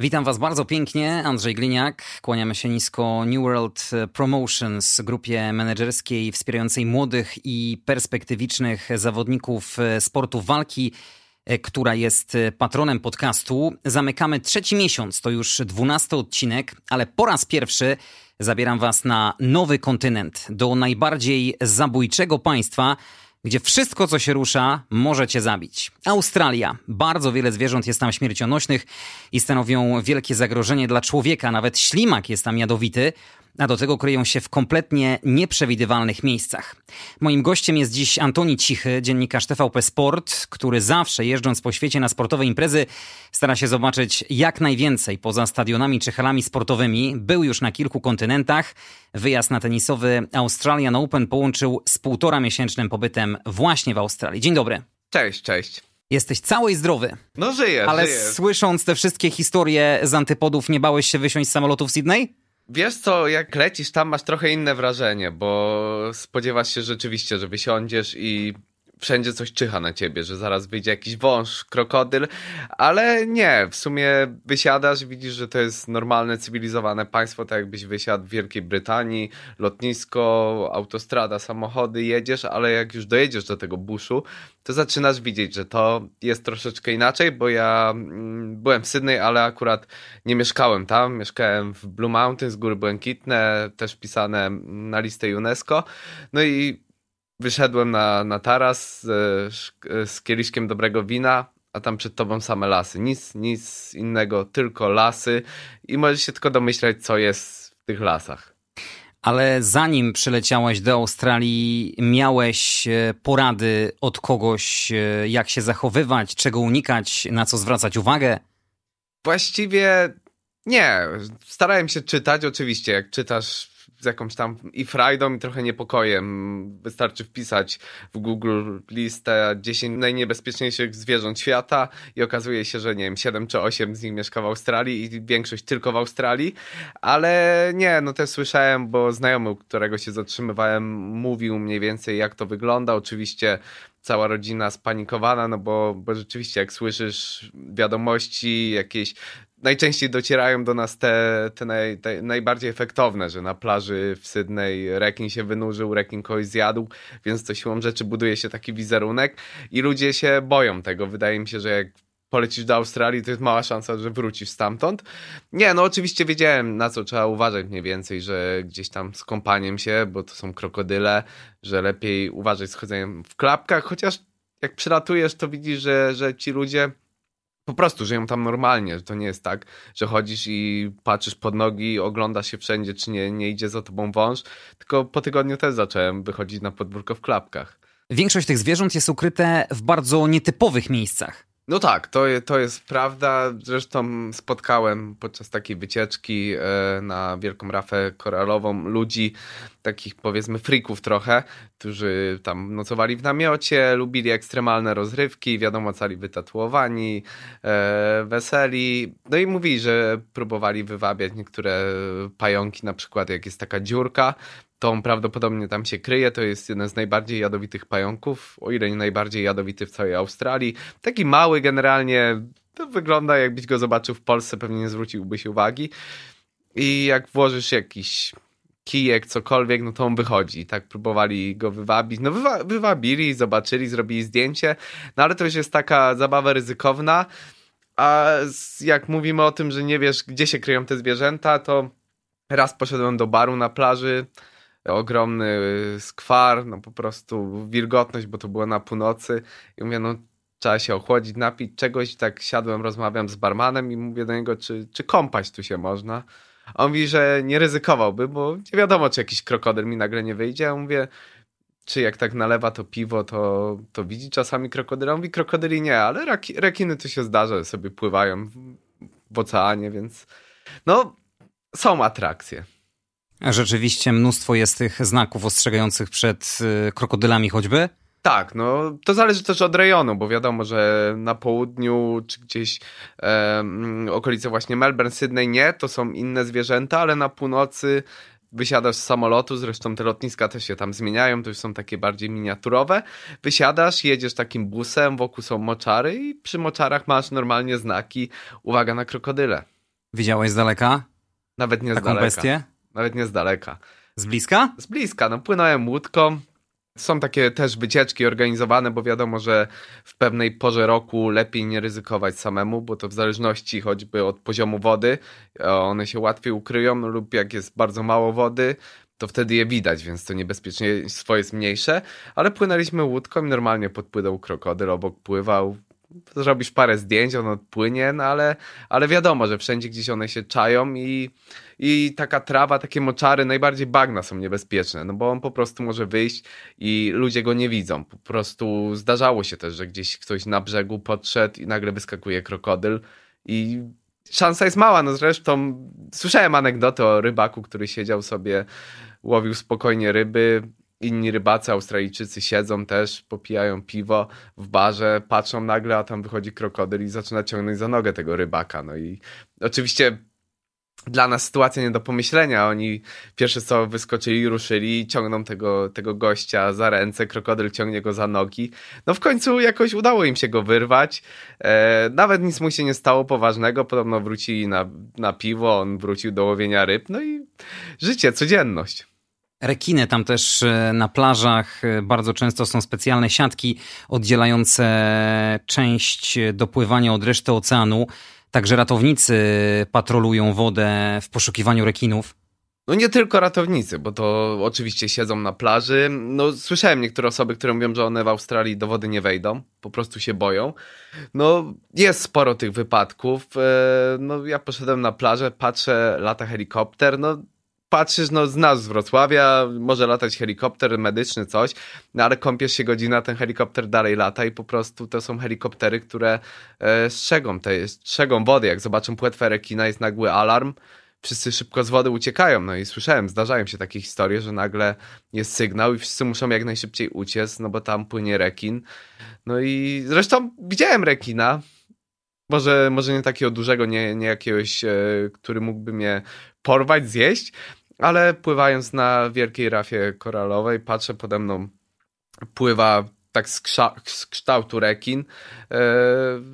Witam Was bardzo pięknie, Andrzej Gliniak. Kłaniamy się nisko New World Promotions, grupie menedżerskiej wspierającej młodych i perspektywicznych zawodników sportu walki, która jest patronem podcastu. Zamykamy trzeci miesiąc, to już dwunasty odcinek, ale po raz pierwszy zabieram Was na nowy kontynent, do najbardziej zabójczego państwa, gdzie wszystko, co się rusza, może cię zabić. Australia. Bardzo wiele zwierząt jest tam śmiercionośnych i stanowią wielkie zagrożenie dla człowieka. Nawet ślimak jest tam jadowity, a do tego kryją się w kompletnie nieprzewidywalnych miejscach. Moim gościem jest dziś Antoni Cichy, dziennikarz TVP Sport, który zawsze jeżdżąc po świecie na sportowe imprezy stara się zobaczyć jak najwięcej poza stadionami czy halami sportowymi. Był już na kilku kontynentach. Wyjazd na tenisowy Australian Open połączył z półtora miesięcznym pobytem właśnie w Australii. Dzień dobry. Cześć, cześć. Jesteś cały i zdrowy. No żyję, Ale żyję. słysząc te wszystkie historie z antypodów, nie bałeś się wysiąść z samolotu w Sydney? Wiesz co, jak lecisz tam masz trochę inne wrażenie, bo spodziewasz się rzeczywiście, że wysiądziesz i wszędzie coś czyha na ciebie, że zaraz wyjdzie jakiś wąż, krokodyl, ale nie, w sumie wysiadasz, widzisz, że to jest normalne, cywilizowane państwo, tak jakbyś wysiadł w Wielkiej Brytanii, lotnisko, autostrada, samochody, jedziesz, ale jak już dojedziesz do tego buszu, to zaczynasz widzieć, że to jest troszeczkę inaczej, bo ja mm, byłem w Sydney, ale akurat nie mieszkałem tam, mieszkałem w Blue Mountains, Góry Błękitne, też pisane na listę UNESCO, no i wyszedłem na, na taras z, z kieliszkiem dobrego wina, a tam przed tobą same lasy. Nic, nic innego, tylko lasy i możesz się tylko domyślać, co jest w tych lasach. Ale zanim przyleciałeś do Australii, miałeś e, porady od kogoś, e, jak się zachowywać, czego unikać, na co zwracać uwagę? Właściwie nie. Starałem się czytać, oczywiście, jak czytasz z jakąś tam i frajdą i trochę niepokojem. Wystarczy wpisać w Google listę 10 najniebezpieczniejszych zwierząt świata i okazuje się, że nie wiem, 7 czy 8 z nich mieszka w Australii i większość tylko w Australii, ale nie, no też słyszałem, bo znajomy, u którego się zatrzymywałem, mówił mniej więcej jak to wygląda. Oczywiście cała rodzina spanikowana, no bo, bo rzeczywiście jak słyszysz wiadomości, jakieś najczęściej docierają do nas te, te, naj, te, najbardziej efektowne, że na plaży w Sydney rekin się wynurzył, rekin kogoś zjadł, więc to siłą rzeczy buduje się taki wizerunek i ludzie się boją tego. Wydaje mi się, że jak polecisz do Australii, to jest mała szansa, że wrócisz stamtąd. Nie, no oczywiście wiedziałem, na co trzeba uważać mniej więcej, że gdzieś tam z kąpaniem się, bo to są krokodyle, że lepiej uważać z chodzeniem w klapkach, chociaż jak przylatujesz, to widzisz, że, że ci ludzie po prostu żyją tam normalnie, że to nie jest tak, że chodzisz i patrzysz pod nogi, oglądasz się wszędzie, czy nie, nie idzie za tobą wąż, tylko po tygodniu też zacząłem wychodzić na podwórko w klapkach. Większość tych zwierząt jest ukryte w bardzo nietypowych miejscach. No tak, to, to jest prawda. Zresztą spotkałem podczas takiej wycieczki e, na Wielką Rafę Koralową ludzi, takich powiedzmy frików trochę, którzy tam nocowali w namiocie, lubili ekstremalne rozrywki, wiadomo, cali wytatuowani, e, weseli. No i mówili, że próbowali wywabiać niektóre pająki, na przykład jak jest taka dziurka, to on prawdopodobnie tam się kryje. To jest jeden z najbardziej jadowitych pająków, o ile nie najbardziej jadowity w całej Australii. Taki mały generalnie, to wygląda jakbyś go zobaczył w Polsce, pewnie nie zwróciłbyś uwagi. I jak włożysz jakiś kijek, cokolwiek, no to on wychodzi. Tak próbowali go wywabić. No wywa wywabili, zobaczyli, zrobili zdjęcie, no ale to już jest taka zabawa ryzykowna. A jak mówimy o tym, że nie wiesz, gdzie się kryją te zwierzęta, to raz poszedłem do baru na plaży, ogromny skwar, no po prostu wilgotność, bo to było na północy i mówię, no trzeba się ochłodzić, napić czegoś. I tak siadłem, rozmawiam z barmanem i mówię do niego, czy, czy kąpać tu się można. On mówi, że nie ryzykowałby, bo nie wiadomo, czy jakiś krokodyl mi nagle nie wyjdzie. A mówię, czy jak tak nalewa to piwo, to, to widzi czasami krokodyla? On mówi, krokodyli nie, ale raki, rekiny to się zdarza, sobie pływają w, w oceanie, więc no, są atrakcje. Rzeczywiście mnóstwo jest tych znaków ostrzegających przed krokodylami choćby. Tak, no to zależy też od rejonu, bo wiadomo, że na południu czy gdzieś e, okolice właśnie Melbourne, Sydney nie, to są inne zwierzęta, ale na północy wysiadasz z samolotu, zresztą te lotniska też się tam zmieniają, to już są takie bardziej miniaturowe. Wysiadasz, jedziesz takim busem, wokół są moczary i przy moczarach masz normalnie znaki, uwaga na krokodyle. Widziałeś z daleka? Nawet nie Taką z daleka. bestię? Nawet nie z daleka. Z bliska? Z bliska, no płynąłem łódką. Są takie też wycieczki organizowane, bo wiadomo, że w pewnej porze roku lepiej nie ryzykować samemu, bo to w zależności choćby od poziomu wody, one się łatwiej ukryją lub jak jest bardzo mało wody, to wtedy je widać, więc to niebezpieczeństwo jest mniejsze, ale płynęliśmy łódką i normalnie podpłynął krokodyl, obok pływał, zrobisz parę zdjęć, on odpłynie, no ale, ale wiadomo, że wszędzie gdzieś one się czają i, i taka trawa, takie moczary, najbardziej bagna są niebezpieczne, no bo on po prostu może wyjść i ludzie go nie widzą. Po prostu zdarzało się też, że gdzieś ktoś na brzegu podszedł i nagle wyskakuje krokodyl i szansa jest mała, no zresztą słyszałem anegdotę o rybaku, który siedział sobie, łowił spokojnie ryby, inni rybacy Australijczycy siedzą też, popijają piwo w barze, patrzą nagle, a tam wychodzi krokodyl i zaczyna ciągnąć za nogę tego rybaka. No i oczywiście dla nas sytuacja nie do pomyślenia. Oni pierwsze co wyskoczyli ruszyli ciągną tego, tego gościa za ręce, krokodyl ciągnie go za nogi. No w końcu jakoś udało im się go wyrwać. E, nawet nic mu się nie stało poważnego. Podobno wrócili na, na piwo, on wrócił do łowienia ryb. No i życie, codzienność. Rekiny tam też e, na plażach e, bardzo często są specjalne siatki oddzielające część dopływania od reszty oceanu. Także ratownicy patrolują wodę w poszukiwaniu rekinów. No nie tylko ratownicy, bo to oczywiście siedzą na plaży. No słyszałem niektóre osoby, które mówią, że one w Australii do wody nie wejdą, po prostu się boją. No jest sporo tych wypadków. E, no ja poszedłem na plażę, patrzę, lata helikopter, no patrzysz, no znasz z Wrocławia, może latać helikopter medyczny, coś, no ale kąpiesz się godzina, ten helikopter dalej lata i po prostu to są helikoptery, które e, strzegą, te, strzegą wody. Jak zobaczą płetwę rekina, jest nagły alarm, wszyscy szybko z wody uciekają. No i słyszałem, zdarzają się takie historie, że nagle jest sygnał i wszyscy muszą jak najszybciej uciec, no bo tam płynie rekin. No i zresztą widziałem rekina, może, może nie takiego dużego, nie, nie jakiegoś, e, który mógłby mnie porwać, zjeść, ale pływając na wielkiej rafie koralowej, patrzę pode mną, pływa tak z, z kształtu rekin. E,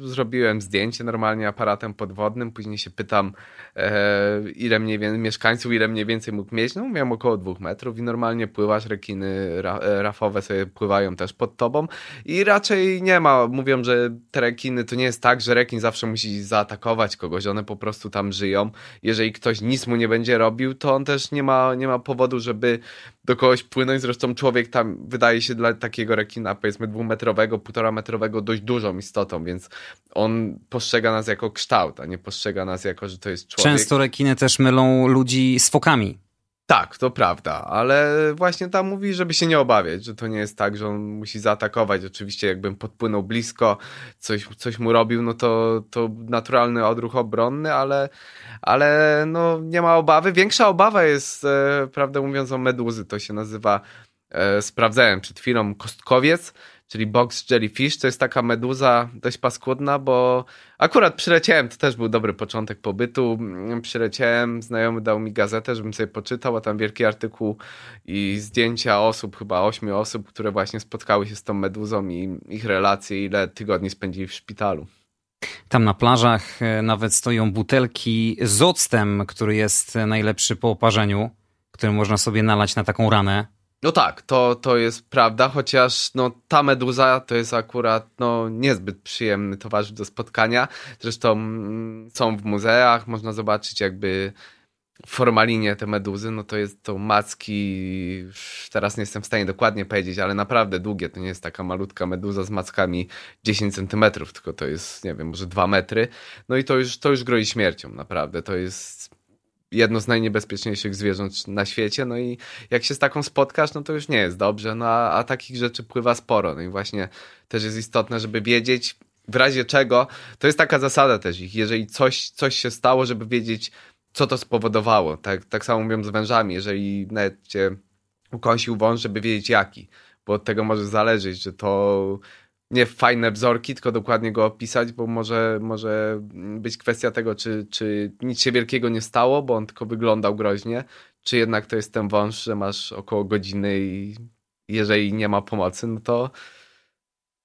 zrobiłem zdjęcie normalnie aparatem podwodnym, później się pytam, e, ile mniej więcej mieszkańców, ile mniej więcej mógł mieć. No miałem około dwóch metrów i normalnie pływasz, rekiny ra, e, rafowe sobie pływają też pod tobą i raczej nie ma, mówią, że te rekiny to nie jest tak, że rekin zawsze musi zaatakować kogoś, one po prostu tam żyją. Jeżeli ktoś nic mu nie będzie robił, to on też nie ma, nie ma powodu, żeby do kogoś płynąć. Zresztą człowiek tam wydaje się dla takiego rekina, powiedzmy dwumetrowego, półtora metrowego dość dużą istotą, więc on postrzega nas jako kształt, a nie postrzega nas jako, że to jest człowiek. Często rekiny też mylą ludzi z fokami. Tak, to prawda, ale właśnie tam mówi, żeby się nie obawiać, że to nie jest tak, że on musi zaatakować. Oczywiście jakbym podpłynął blisko, coś, coś mu robił, no to, to naturalny odruch obronny, ale, ale no nie ma obawy. Większa obawa jest, e, prawdę mówiąc, o meduzy. To się nazywa, e, sprawdzałem przed chwilą, kostkowiec czyli box jellyfish. To jest taka meduza dość paskudna, bo akurat przyleciałem, to też był dobry początek pobytu. Przyleciałem, znajomy dał mi gazetę, żebym sobie poczytał, a tam wielki artykuł i zdjęcia osób, chyba ośmiu osób, które właśnie spotkały się z tą meduzą i ich relacje, ile tygodni spędzili w szpitalu. Tam na plażach e, nawet stoją butelki z octem, który jest najlepszy po oparzeniu, który można sobie nalać na taką ranę. No tak, to, to jest prawda, chociaż no, ta meduza to jest akurat no, niezbyt przyjemny towarzysz do spotkania. Zresztą mm, są w muzeach, można zobaczyć jakby w formalinie te meduzy, no to jest to macki, teraz nie jestem w stanie dokładnie powiedzieć, ale naprawdę długie, to nie jest taka malutka meduza z mackami 10 centymetrów, tylko to jest, nie wiem, może 2 metry. No i to już, to już groi śmiercią, naprawdę, to jest jedno z najniebezpieczniejszych zwierząt na świecie, no i jak się z taką spotkasz, no to już nie jest dobrze, no a, a takich rzeczy pływa sporo, no i właśnie też jest istotne, żeby wiedzieć, w razie czego, to jest taka zasada też ich, jeżeli coś, coś się stało, żeby wiedzieć, co to spowodowało, tak, tak samo mówią z wężami, jeżeli nawet cię ukąsił wąż, żeby wiedzieć jaki, bo od tego może zależeć, że to nie fajne wzorki, tylko dokładnie go opisać, bo może, może być kwestia tego, czy, czy nic się wielkiego nie stało, bo on tylko wyglądał groźnie, czy jednak to jest ten wąż, że masz około godziny i jeżeli nie ma pomocy, no to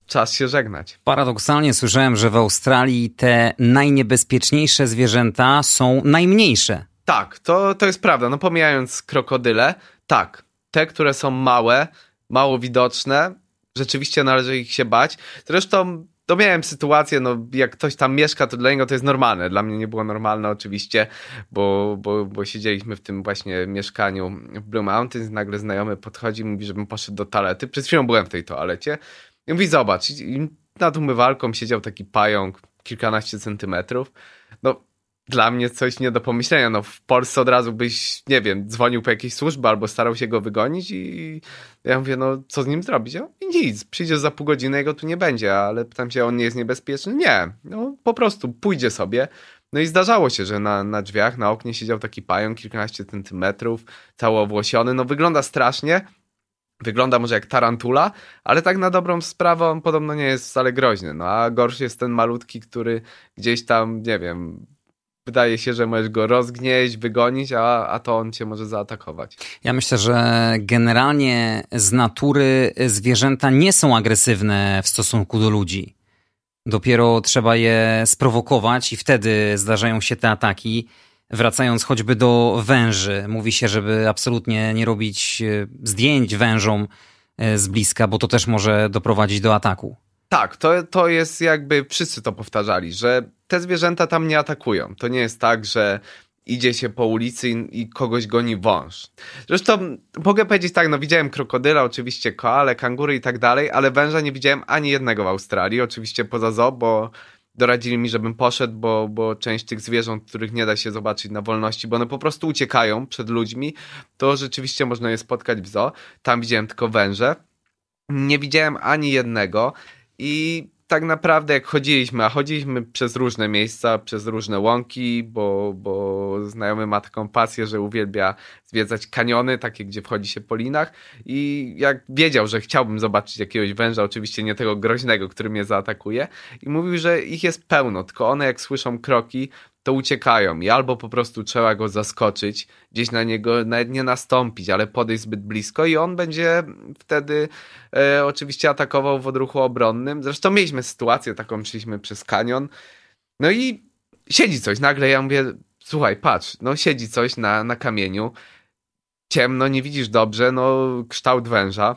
czas się żegnać. Paradoksalnie słyszałem, że w Australii te najniebezpieczniejsze zwierzęta są najmniejsze. Tak, to, to jest prawda. No pomijając krokodyle, tak. Te, które są małe, mało widoczne, rzeczywiście należy ich się bać. Zresztą to miałem sytuację, no jak ktoś tam mieszka, to dla niego to jest normalne. Dla mnie nie było normalne oczywiście, bo, bo, bo siedzieliśmy w tym właśnie mieszkaniu w Blue Mountains, nagle znajomy podchodzi i mówi, żebym poszedł do toalety. Przed chwilą byłem w tej toalecie i mówi, zobacz, i nad umywalką siedział taki pająk kilkanaście centymetrów. No dla mnie coś nie do pomyślenia. No, w Polsce od razu byś, nie wiem, dzwonił po jakieś służby albo starał się go wygonić i ja mówię, no co z nim zrobić? Ja nic, przyjdzie za pół godziny, jego tu nie będzie, ale pytam się, on nie jest niebezpieczny? Nie, no po prostu pójdzie sobie. No i zdarzało się, że na, na drzwiach, na oknie siedział taki pająk, kilkanaście centymetrów, cały owłosiony, no wygląda strasznie, Wygląda może jak tarantula, ale tak na dobrą sprawę on podobno nie jest wcale groźny. No a gorszy jest ten malutki, który gdzieś tam, nie wiem, wydaje się, że możesz go rozgnieść, wygonić, a, a to on cię może zaatakować. Ja myślę, że generalnie z natury zwierzęta nie są agresywne w stosunku do ludzi. Dopiero trzeba je sprowokować i wtedy zdarzają się te ataki. Wracając choćby do węży, mówi się, żeby absolutnie nie robić e, zdjęć wężom e, z bliska, bo to też może doprowadzić do ataku. Tak, to, to jest jakby wszyscy to powtarzali, że te zwierzęta tam nie atakują. To nie jest tak, że idzie się po ulicy i, kogoś goni wąż. Zresztą mogę powiedzieć tak, no widziałem krokodyla, oczywiście koale, kangury i tak dalej, ale węża nie widziałem ani jednego w Australii, oczywiście poza zoo, bo doradzili mi, żebym poszedł, bo, bo część tych zwierząt, których nie da się zobaczyć na wolności, bo one po prostu uciekają przed ludźmi, to rzeczywiście można je spotkać w zoo. Tam widziałem tylko węże. Nie widziałem ani jednego i tak naprawdę jak chodziliśmy, a chodziliśmy przez różne miejsca, przez różne łąki, bo, bo znajomy ma taką pasję, że uwielbia zwiedzać kaniony, takie gdzie wchodzi się po linach. I jak wiedział, że chciałbym zobaczyć jakiegoś węża, oczywiście nie tego groźnego, który mnie zaatakuje i mówił, że ich jest pełno, tylko one jak słyszą kroki, to uciekają i albo po prostu trzeba go zaskoczyć, gdzieś na niego nawet nie nastąpić, ale podejść zbyt blisko i on będzie wtedy e, oczywiście atakował w odruchu obronnym. Zresztą mieliśmy sytuację taką, szliśmy przez kanion, no i siedzi coś, nagle ja mówię, słuchaj, patrz, no siedzi coś na, na kamieniu, ciemno, nie widzisz dobrze, no kształt węża.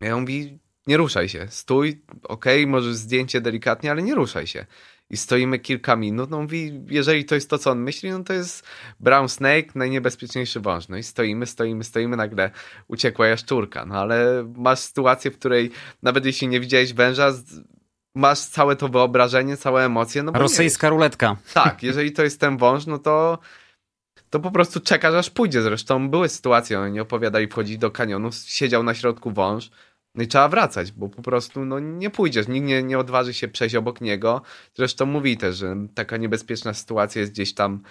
Ja mówię, nie ruszaj się, stój, okej, okay, możesz zdjęcie delikatnie, ale nie ruszaj się i stoimy kilka minut, no mówi, jeżeli to jest to, co on myśli, no to jest brown snake, najniebezpieczniejszy wąż. No i stoimy, stoimy, stoimy, nagle uciekła jaszczurka. No ale masz sytuację, w której nawet jeśli nie widziałeś węża, masz całe to wyobrażenie, całe emocje. No Rosyjska ruletka. Tak, jeżeli to jest ten wąż, no to to po prostu czekasz, aż pójdzie. Zresztą były sytuacje, oni opowiadali, wchodzić do kanionu, siedział na środku wąż, no i trzeba wracać, bo po prostu no, nie pójdziesz, nikt nie, nie odważy się przejść obok niego. Zresztą mówi też, że taka niebezpieczna sytuacja jest gdzieś tam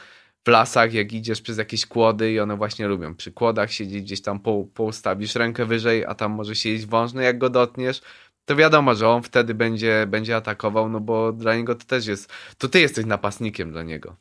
w lasach, jak idziesz przez jakieś kłody i one właśnie lubią przy kłodach siedzieć, gdzieś tam po, poustawisz rękę wyżej, a tam może siedzieć wąż, no jak go dotniesz, to wiadomo, że on wtedy będzie, będzie atakował, no bo dla niego to też jest, to ty jesteś napastnikiem dla niego.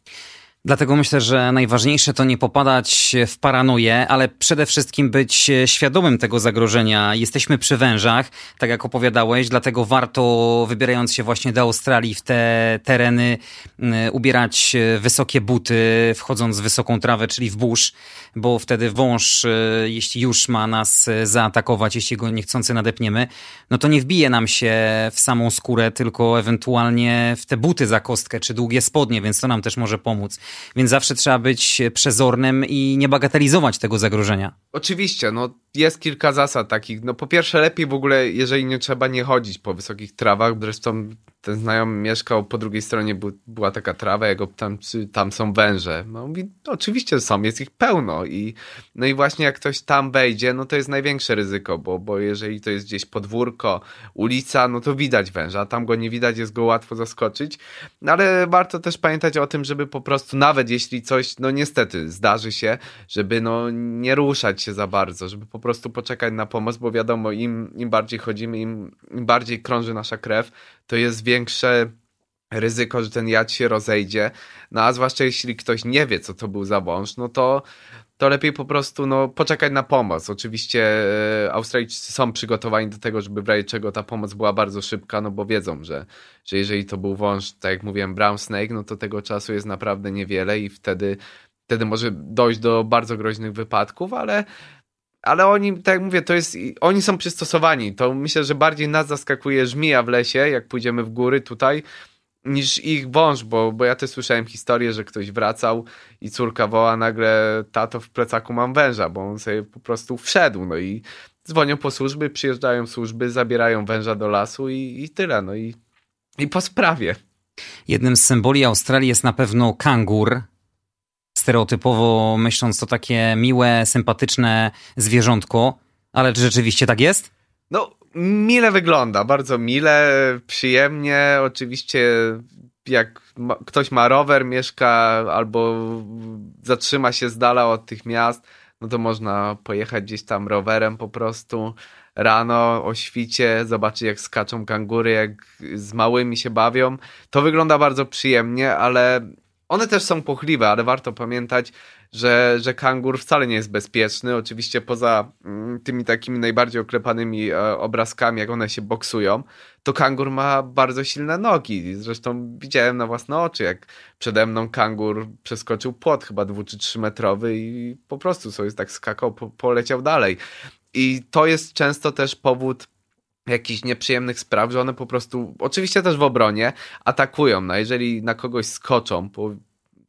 Dlatego myślę, że najważniejsze to nie popadać w paranoję, ale przede wszystkim być świadomym tego zagrożenia. Jesteśmy przy wężach, tak jak opowiadałeś, dlatego warto, wybierając się właśnie do Australii w te tereny, mm, ubierać wysokie buty, wchodząc w wysoką trawę, czyli w burz, bo wtedy wąż, e, jeśli już ma nas zaatakować, jeśli go niechcący nadepniemy, no to nie wbije nam się w samą skórę, tylko ewentualnie w te buty za kostkę, czy długie spodnie, więc to nam też może pomóc. Więc zawsze trzeba być przezornym i nie bagatelizować tego zagrożenia. Oczywiście, no jest kilka zasad takich. No po pierwsze lepiej w ogóle, jeżeli nie trzeba, nie chodzić po wysokich trawach. Zresztą ten znajomy mieszkał, po drugiej stronie był, była taka trawa, jego tam, czy tam są węże. No mówi, oczywiście są, jest ich pełno i no i właśnie jak ktoś tam wejdzie, no to jest największe ryzyko, bo, bo jeżeli to jest gdzieś podwórko, ulica, no to widać węża, a tam go nie widać, jest go łatwo zaskoczyć, no ale warto też pamiętać o tym, żeby po prostu nawet jeśli coś, no niestety zdarzy się, żeby no nie ruszać się za bardzo, żeby po prostu poczekać na pomoc, bo wiadomo, im, im bardziej chodzimy, im, im bardziej krąży nasza krew, to jest większe ryzyko, że ten jad się rozejdzie. No a zwłaszcza jeśli ktoś nie wie, co to był za wąż, no to, to lepiej po prostu no, poczekać na pomoc. Oczywiście e, Australijczycy są przygotowani do tego, żeby w razie czego ta pomoc była bardzo szybka, no bo wiedzą, że, że jeżeli to był wąż, tak jak mówiłem, brown snake, no to tego czasu jest naprawdę niewiele i wtedy, wtedy może dojść do bardzo groźnych wypadków, ale ale oni, tak jak mówię, to jest, oni są przystosowani. To myślę, że bardziej nas zaskakuje żmija w lesie, jak pójdziemy w góry tutaj, niż ich wąż, bo, bo ja też słyszałem historię, że ktoś wracał i córka woła nagle, tato w plecaku mam węża, bo on sobie po prostu wszedł, no i dzwonią po służby, przyjeżdżają służby, zabierają węża do lasu i, i tyle, no i, i po sprawie. Jednym z symboli Australii jest na pewno kangur, stereotypowo myśląc to takie miłe, sympatyczne zwierzątko, ale czy rzeczywiście tak jest? No, mile wygląda, bardzo mile, przyjemnie. Oczywiście, jak ma, ktoś ma rower, mieszka albo zatrzyma się z dala od tych miast, no to można pojechać gdzieś tam rowerem po prostu rano o świcie, zobaczyć jak skaczą kangury, jak z małymi się bawią. To wygląda bardzo przyjemnie, ale one też są pochliwe, ale warto pamiętać, że, że kangur wcale nie jest bezpieczny. Oczywiście poza mm, tymi takimi najbardziej oklepanymi e, obrazkami, jak one się boksują, to kangur ma bardzo silne nogi. Zresztą widziałem na własne oczy, jak przede mną kangur przeskoczył płot chyba dwu czy trzy metrowy i po prostu sobie tak skakał, po, poleciał dalej. I to jest często też powód jakichś nieprzyjemnych spraw, że one po prostu, oczywiście też w obronie, atakują. No jeżeli na kogoś skoczą po,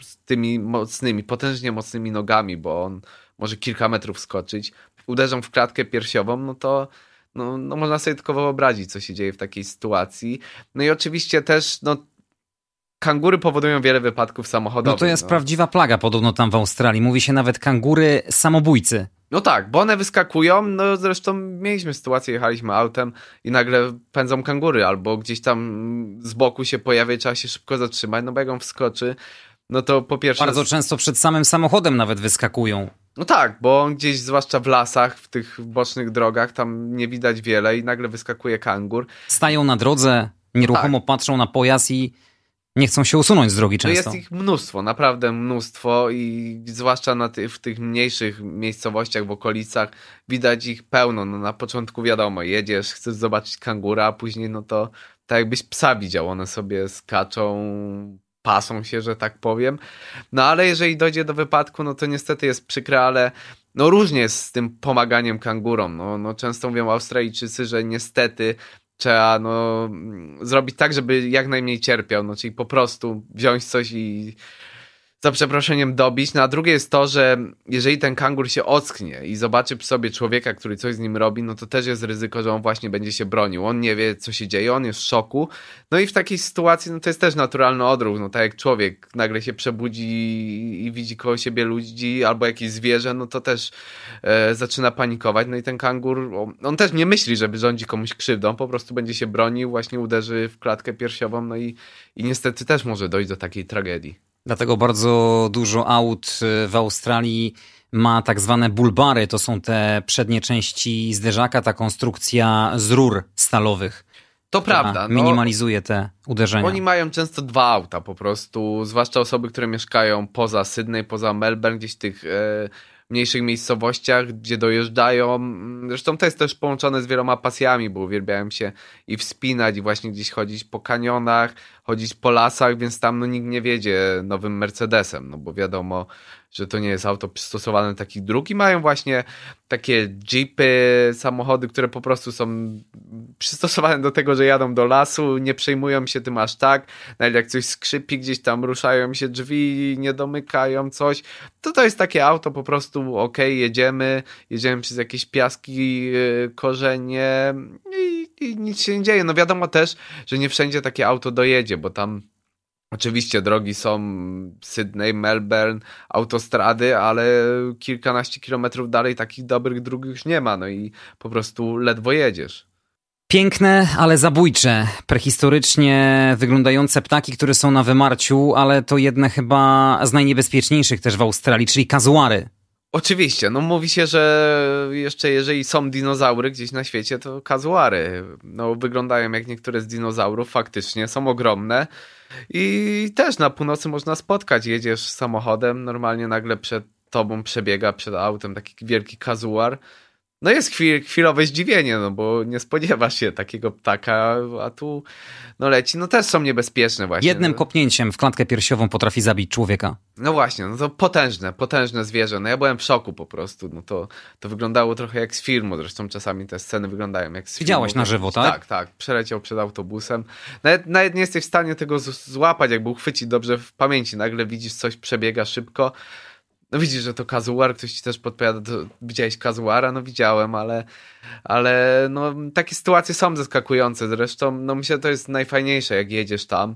z tymi mocnymi, potężnie mocnymi nogami, bo on może kilka metrów skoczyć, uderzą w klatkę piersiową, no to no, no można sobie tylko wyobrazić, co się dzieje w takiej sytuacji. No i oczywiście też, no kangury powodują wiele wypadków samochodowych. No to jest no. prawdziwa plaga podobno tam w Australii. Mówi się nawet kangury samobójcy. No tak, bo one wyskakują, no zresztą mieliśmy sytuację, jechaliśmy autem i nagle pędzą kangury, albo gdzieś tam z boku się pojawia trzeba się szybko zatrzymać, no bo jak on wskoczy, no to po pierwsze... Bardzo często przed samym samochodem nawet wyskakują. No tak, bo on gdzieś, zwłaszcza w lasach, w tych bocznych drogach, tam nie widać wiele i nagle wyskakuje kangur. Stają na drodze, nieruchomo tak. patrzą na pojazd i nie chcą się usunąć z drogi często. No jest ich mnóstwo, naprawdę mnóstwo i zwłaszcza na ty, w tych mniejszych miejscowościach, w okolicach widać ich pełno. No na początku wiadomo, jedziesz, chcesz zobaczyć kangura, a później no to tak jakbyś psa widział, one sobie skaczą, pasą się, że tak powiem. No ale jeżeli dojdzie do wypadku, no to niestety jest przykre, ale no różnie jest z tym pomaganiem kangurom. No, no często mówią Australijczycy, że niestety trzeba no, zrobić tak, żeby jak najmniej cierpiał, no, czyli po prostu wziąć coś i za przeproszeniem dobić. No a drugie jest to, że jeżeli ten kangur się ocknie i zobaczy przy sobie człowieka, który coś z nim robi, no to też jest ryzyko, że on właśnie będzie się bronił. On nie wie, co się dzieje, on jest w szoku. No i w takiej sytuacji, no to jest też naturalny odruch. No tak jak człowiek nagle się przebudzi i widzi koło siebie ludzi albo jakieś zwierzę, no to też e, zaczyna panikować. No i ten kangur, on, on też nie myśli, żeby rządzi komuś krzywdą, po prostu będzie się bronił, właśnie uderzy w klatkę piersiową, no i, i niestety też może dojść do takiej tragedii. Dlatego bardzo dużo aut y, w Australii ma tak zwane bulbary. To są te przednie części zderzaka, ta konstrukcja z rur stalowych. To prawda. No, minimalizuje te uderzenia. Oni mają często dwa auta po prostu, zwłaszcza osoby, które mieszkają poza Sydney, poza Melbourne, gdzieś tych e, mniejszych miejscowościach, gdzie dojeżdżają. Zresztą to jest też połączone z wieloma pasjami, bo uwielbiałem się i wspinać, i właśnie gdzieś chodzić po kanionach, chodzić po lasach, więc tam no, nikt nie wiedzie nowym Mercedesem, no bo wiadomo, że to nie jest auto przystosowane do takich dróg i mają właśnie takie jeepy, samochody, które po prostu są przystosowane do tego, że jadą do lasu, nie przejmują się tym aż tak, nawet jak coś skrzypi, gdzieś tam ruszają się drzwi, nie domykają coś, to to jest takie auto po prostu, ok, jedziemy, jedziemy przez jakieś piaski, yy, korzenie i, i nic się nie dzieje. No wiadomo też, że nie wszędzie takie auto dojedzie, bo tam Oczywiście drogi są Sydney, Melbourne, autostrady, ale kilkanaście kilometrów dalej takich dobrych dróg już nie ma, no i po prostu ledwo jedziesz. Piękne, ale zabójcze, prehistorycznie wyglądające ptaki, które są na wymarciu, ale to jedne chyba z najniebezpieczniejszych też w Australii, czyli kazuary. Oczywiście, no mówi się, że jeszcze jeżeli są dinozaury gdzieś na świecie, to kazuary. No wyglądają jak niektóre z dinozaurów, faktycznie są ogromne. I też na północy można spotkać, jedziesz samochodem, normalnie nagle przed tobą przebiega przed autem taki wielki kazuar no jest chwil, chwilowe zdziwienie, no bo nie spodziewasz się takiego ptaka, a tu no leci. No też są niebezpieczne właśnie. Jednym no. kopnięciem w klatkę piersiową potrafi zabić człowieka. No właśnie, no to potężne, potężne zwierzę. No ja byłem w szoku po prostu. No to, to wyglądało trochę jak z filmu, zresztą czasami te sceny wyglądają jak z Widziałeś filmu. na żywo, tak? Tak, tak. Przeleciał przed autobusem. Nawet, nawet nie jesteś w stanie tego złapać, jakby uchwycić dobrze w pamięci. Nagle widzisz coś, przebiega szybko no widzisz, że to kazuar, ktoś ci też podpowiada, to widziałeś kazuara? No widziałem, ale, ale no, takie sytuacje są zaskakujące. Zresztą, no myślę, to jest najfajniejsze, jak jedziesz tam,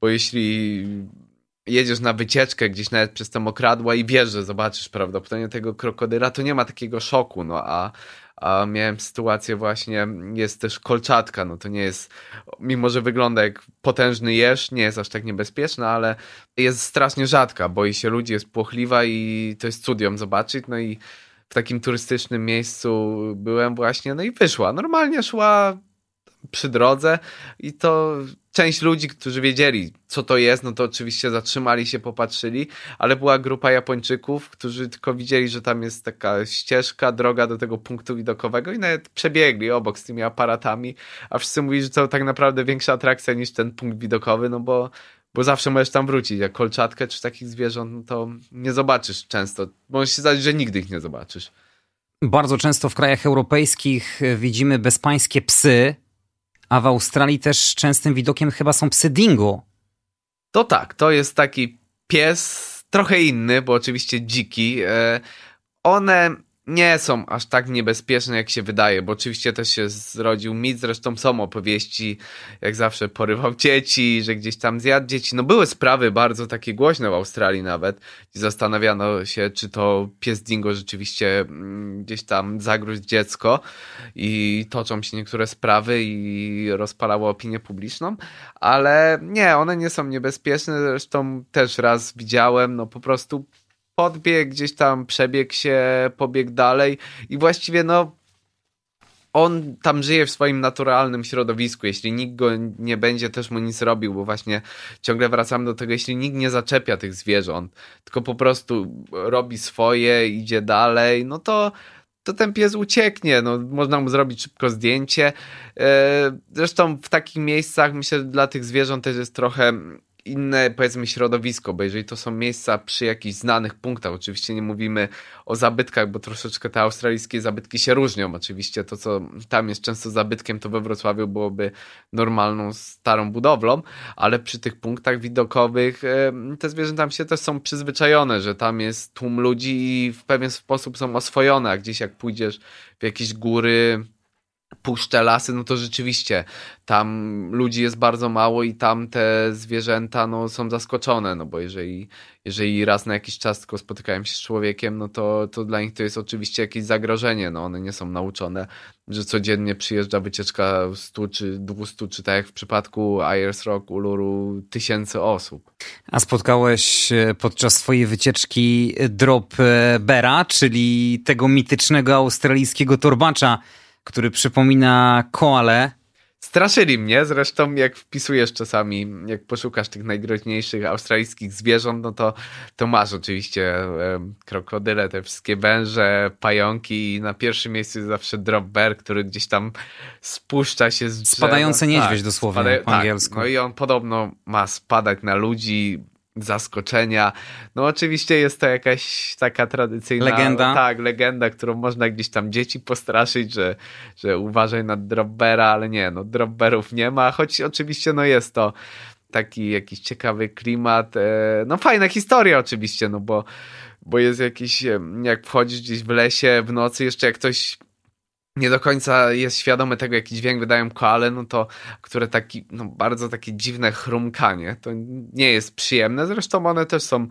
bo jeśli jedziesz na wycieczkę gdzieś nawet przez te mokradła i wiesz, że zobaczysz prawdopodobnie tego krokodyla, to nie ma takiego szoku, no a a miałem sytuację właśnie, jest też kolczatka, no to nie jest, mimo że wygląda jak potężny jeż, nie jest aż tak niebezpieczna, ale jest strasznie rzadka, boi się ludzi, jest płochliwa i to jest cud ją zobaczyć, no i w takim turystycznym miejscu byłem właśnie, no i wyszła, normalnie szła przy drodze i to część ludzi, którzy wiedzieli, co to jest, no to oczywiście zatrzymali się, popatrzyli, ale była grupa Japończyków, którzy tylko widzieli, że tam jest taka ścieżka, droga do tego punktu widokowego i nawet przebiegli obok z tymi aparatami, a wszyscy mówili, że to tak naprawdę większa atrakcja niż ten punkt widokowy, no bo bo zawsze możesz tam wrócić, jak kolczatkę czy takich zwierząt, no to nie zobaczysz często. Może się zdać, że nigdy ich nie zobaczysz. Bardzo często w krajach europejskich widzimy bezpańskie psy, a w Australii też częstym widokiem chyba są psy dingo. To tak, to jest taki pies trochę inny, bo oczywiście dziki. E, one nie są aż tak niebezpieczne, jak się wydaje, bo oczywiście też się zrodził mit, zresztą są opowieści, jak zawsze porywał dzieci, że gdzieś tam zjadł dzieci. No były sprawy bardzo takie głośne w Australii nawet, gdzie zastanawiano się, czy to pies dingo rzeczywiście mm, gdzieś tam zagrózł dziecko i toczą się niektóre sprawy i rozpalało opinię publiczną, ale nie, one nie są niebezpieczne, zresztą też raz widziałem, no po prostu podbiegł, gdzieś tam przebiegł się, pobiegł dalej i właściwie no on tam żyje w swoim naturalnym środowisku. Jeśli nikt go nie będzie też mu nic robił, bo właśnie ciągle wracamy do tego, jeśli nikt nie zaczepia tych zwierząt, tylko po prostu robi swoje, idzie dalej, no to, to ten pies ucieknie. No, można mu zrobić szybko zdjęcie. E, zresztą w takich miejscach myślę, że dla tych zwierząt też jest trochę inne, powiedzmy, środowisko, bo jeżeli to są miejsca przy jakichś znanych punktach, oczywiście nie mówimy o zabytkach, bo troszeczkę te australijskie zabytki się różnią. Oczywiście to, co tam jest często zabytkiem, to we Wrocławiu byłoby normalną, starą budowlą, ale przy tych punktach widokowych te zwierzęta się też są przyzwyczajone, że tam jest tłum ludzi i w pewien sposób są oswojone, a gdzieś jak pójdziesz w jakieś góry, puszcze, lasy, no to rzeczywiście tam ludzi jest bardzo mało i tam te zwierzęta no, są zaskoczone, no bo jeżeli, jeżeli raz na jakiś czas tylko spotykają się z człowiekiem, no to, to dla nich to jest oczywiście jakieś zagrożenie, no one nie są nauczone, że codziennie przyjeżdża wycieczka 100 czy 200, czy tak jak w przypadku Ayers Rock, Uluru, tysięcy osób. A spotkałeś e, podczas swojej wycieczki drop e, Bera, czyli tego mitycznego australijskiego torbacza, który przypomina koale. Straszyli mnie, zresztą jak wpisujesz czasami, jak poszukasz tych najgroźniejszych australijskich zwierząt, no to, to masz oczywiście krokodyle, te wszystkie węże, pająki i na pierwszym miejscu jest zawsze drop bear, który gdzieś tam spuszcza się z drzewa. Spadający niedźwiedź tak, dosłownie spada, po tak, angielsku. No i on podobno ma spadać na ludzi, zaskoczenia. No oczywiście jest to jakaś taka tradycyjna... Legenda. Tak, legenda, którą można gdzieś tam dzieci postraszyć, że, że uważaj na drobbera, ale nie, no dropberów nie ma, choć oczywiście no jest to taki jakiś ciekawy klimat. E, no fajna historia oczywiście, no bo, bo jest jakiś, jak wchodzisz gdzieś w lesie w nocy, jeszcze jak ktoś nie do końca jest świadomy tego, jaki dźwięk wydają koale, no to, które taki, no bardzo takie dziwne chrumkanie, to nie jest przyjemne. Zresztą one też są,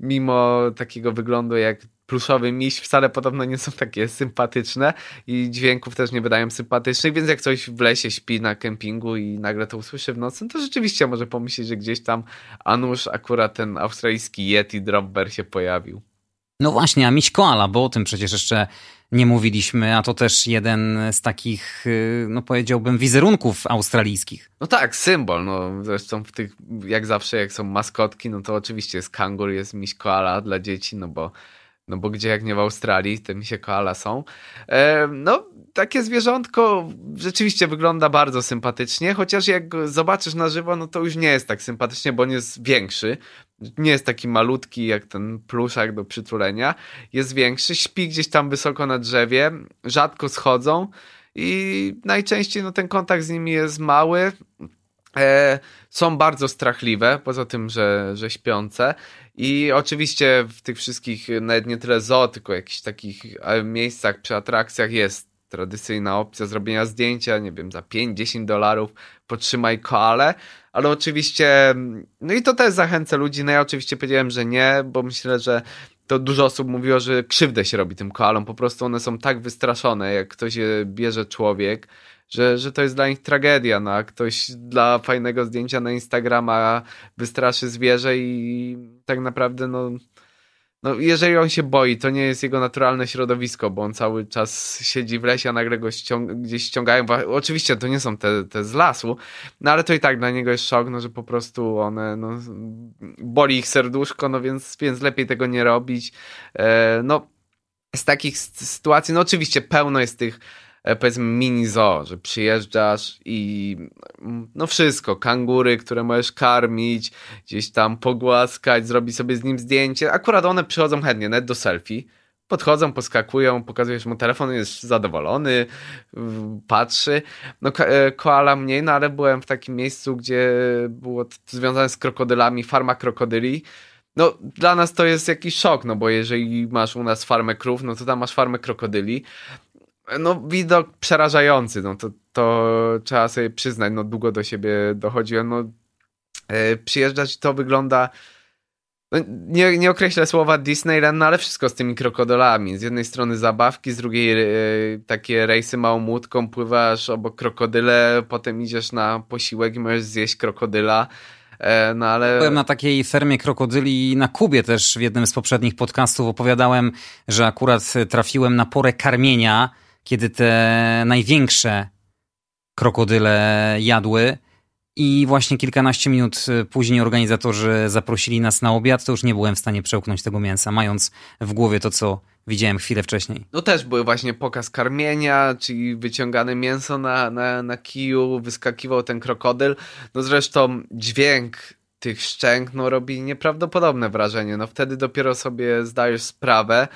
mimo takiego wyglądu jak pluszowy miś, wcale podobno nie są takie sympatyczne i dźwięków też nie wydają sympatycznych, więc jak ktoś w lesie śpi na kempingu i nagle to usłyszy w nocy, no to rzeczywiście może pomyśleć, że gdzieś tam, a akurat ten australijski Yeti Dropper się pojawił. No właśnie, a miś koala, bo o tym przecież jeszcze nie mówiliśmy, a to też jeden z takich, y, no powiedziałbym, wizerunków australijskich. No tak, symbol, no zresztą w tych, jak zawsze, jak są maskotki, no to oczywiście jest kangur, jest miś koala dla dzieci, no bo no bo gdzie jak nie w Australii, te misie koala są. E, no, takie zwierzątko rzeczywiście wygląda bardzo sympatycznie, chociaż jak zobaczysz na żywo, no to już nie jest tak sympatycznie, bo on jest większy. Nie jest taki malutki jak ten pluszak do przytulenia. Jest większy, śpi gdzieś tam wysoko na drzewie, rzadko schodzą i najczęściej no, ten kontakt z nimi jest mały. E, są bardzo strachliwe, poza tym, że, że śpiące. I oczywiście w tych wszystkich, nawet nie tyle zoo, tylko jakichś takich miejscach przy atrakcjach jest tradycyjna opcja zrobienia zdjęcia, nie wiem, za 5-10 dolarów potrzymaj koale, ale oczywiście, no i to też zachęca ludzi, no ja oczywiście powiedziałem, że nie, bo myślę, że to dużo osób mówiło, że krzywdę się robi tym koalom, po prostu one są tak wystraszone, jak ktoś je bierze człowiek, że, że to jest dla nich tragedia, no a ktoś dla fajnego zdjęcia na Instagrama wystraszy zwierzę i tak naprawdę no, no jeżeli on się boi, to nie jest jego naturalne środowisko, bo on cały czas siedzi w lesie, a nagle go ściąg gdzieś ściągają. Oczywiście to nie są te, te z lasu, no ale to i tak dla niego jest szok, no, że po prostu one, no, boli ich serduszko, no więc, więc lepiej tego nie robić. E, no, z takich sytuacji, no oczywiście pełno jest tych powiedzmy mini zoo, że przyjeżdżasz i no wszystko, kangury, które możesz karmić, gdzieś tam pogłaskać, zrobić sobie z nim zdjęcie. Akurat one przychodzą chętnie, net do selfie. Podchodzą, poskakują, pokazujesz mu telefon, jest zadowolony, patrzy. No, e, koala mniej, no ale byłem w takim miejscu, gdzie było związane z krokodylami, farma krokodyli. No, dla nas to jest jakiś szok, no bo jeżeli masz u nas farmę krów, no to tam masz farmę krokodyli no widok przerażający, no to, to trzeba sobie przyznać, no długo do siebie dochodziłem, no e, przyjeżdżać to wygląda no, nie, nie określę słowa Disneyland, no ale wszystko z tymi krokodylami. Z jednej strony zabawki, z drugiej e, takie rejsy małą łódką, pływasz obok krokodyle, potem idziesz na posiłek i możesz zjeść krokodyla. E, no ale... Byłem na takiej fermie krokodyli na Kubie też w jednym z poprzednich podcastów opowiadałem, że akurat trafiłem na porę karmienia kiedy te największe krokodyle jadły. I właśnie kilkanaście minut później organizatorzy zaprosili nas na obiad, to już nie byłem w stanie przełknąć tego mięsa, mając w głowie to, co widziałem chwilę wcześniej. No też były właśnie pokaz karmienia, czyli wyciągane mięso na, na, na kiju, wyskakiwał ten krokodyl. No zresztą dźwięk tych szczęk no, robi nieprawdopodobne wrażenie. No wtedy dopiero sobie zdajesz sprawę,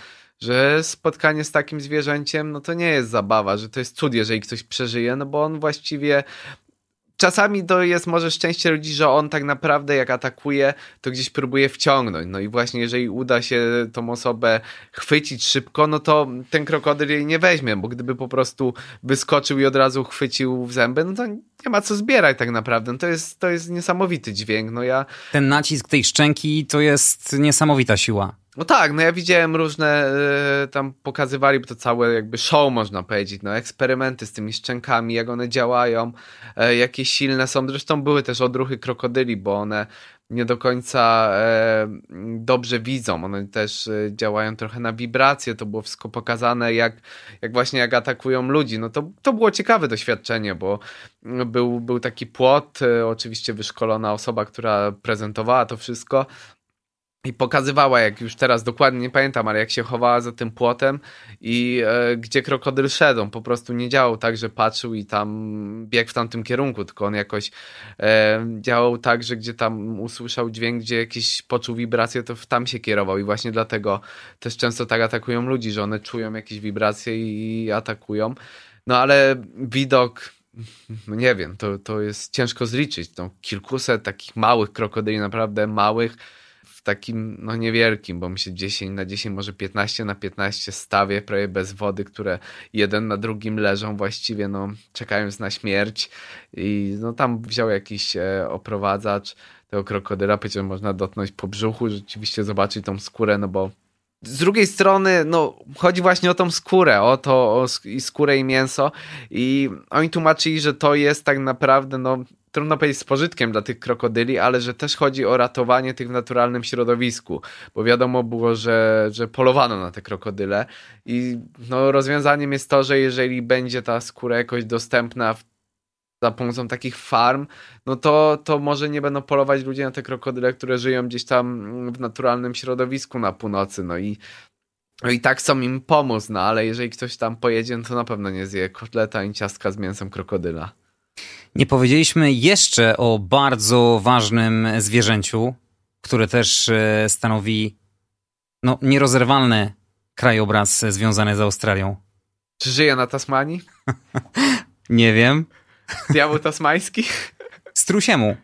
że spotkanie z takim zwierzęciem, no to nie jest zabawa, że to jest cud, jeżeli ktoś przeżyje, no bo on właściwie czasami to jest może szczęście ludzi, że on tak naprawdę jak atakuje, to gdzieś próbuje wciągnąć. No i właśnie jeżeli uda się tą osobę chwycić szybko, no to ten krokodyl jej nie weźmie, bo gdyby po prostu wyskoczył i od razu chwycił w zęby, no to nie ma co zbierać tak naprawdę. No to jest, to jest niesamowity dźwięk. No ja... Ten nacisk tej szczęki to jest niesamowita siła. No tak, no ja widziałem różne, y, tam pokazywali to całe jakby show można powiedzieć, no eksperymenty z tymi szczękami, jak one działają, y, jakie silne są. Zresztą były też odruchy krokodyli, bo one nie do końca e, dobrze widzą. One też e, działają trochę na wibracje. To było wszystko pokazane, jak, jak właśnie jak atakują ludzi. No to, to było ciekawe doświadczenie, bo był, był taki płot, e, oczywiście wyszkolona osoba, która prezentowała to wszystko. I pokazywała, jak już teraz dokładnie nie pamiętam, ale jak się chowała za tym płotem i e, gdzie krokodyl szedł. po prostu nie działał tak, że patrzył i tam biegł w tamtym kierunku, tylko on jakoś e, działał tak, że gdzie tam usłyszał dźwięk, gdzie jakiś poczuł wibrację, to tam się kierował i właśnie dlatego też często tak atakują ludzi, że one czują jakieś wibracje i atakują. No ale widok no nie wiem, to, to jest ciężko zliczyć. To kilkuset takich małych krokodyli, naprawdę małych, takim no niewielkim, bo mi się 10 na 10, może 15 na 15 stawie prawie bez wody, które jeden na drugim leżą właściwie, no czekając na śmierć. I no tam wziął jakiś e, oprowadzacz tego krokodyla, powiedział, można dotknąć po brzuchu, rzeczywiście zobaczyć tą skórę, no bo z drugiej strony, no, chodzi właśnie o tą skórę, o to, o i skórę i mięso. I oni tłumaczyli, że to jest tak naprawdę, no, trudno powiedzieć z pożytkiem dla tych krokodyli, ale że też chodzi o ratowanie tych w naturalnym środowisku, bo wiadomo było, że, że polowano na te krokodyle i no, rozwiązaniem jest to, że jeżeli będzie ta skóra jakoś dostępna w za pomocą takich farm, no to, to może nie będą polować ludzie na te krokodyle, które żyją gdzieś tam w naturalnym środowisku na północy, no i no i tak chcą im pomóc, no ale jeżeli ktoś tam pojedzie, no to na pewno nie zje kotleta ani ciastka z mięsem krokodyla. Nie powiedzieliśmy jeszcze o bardzo ważnym zwierzęciu, które też e, stanowi no, nierozerwalny krajobraz związany z Australią. Czy żyje na Tasmanii? nie wiem. Diabeł tasmański? Strusiemu.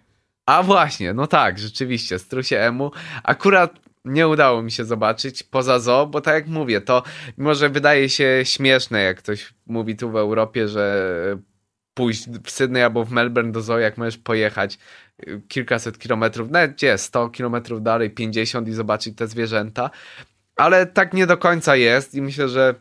A właśnie, no tak, rzeczywiście, strusiemu. Akurat nie udało mi się zobaczyć poza zoo, bo tak jak mówię, to może wydaje się śmieszne, jak ktoś mówi tu w Europie, że pójść w Sydney albo w Melbourne do zoo, jak możesz pojechać kilkaset kilometrów, nawet gdzie, 100 kilometrów dalej, 50 i zobaczyć te zwierzęta, ale tak nie do końca jest i myślę, że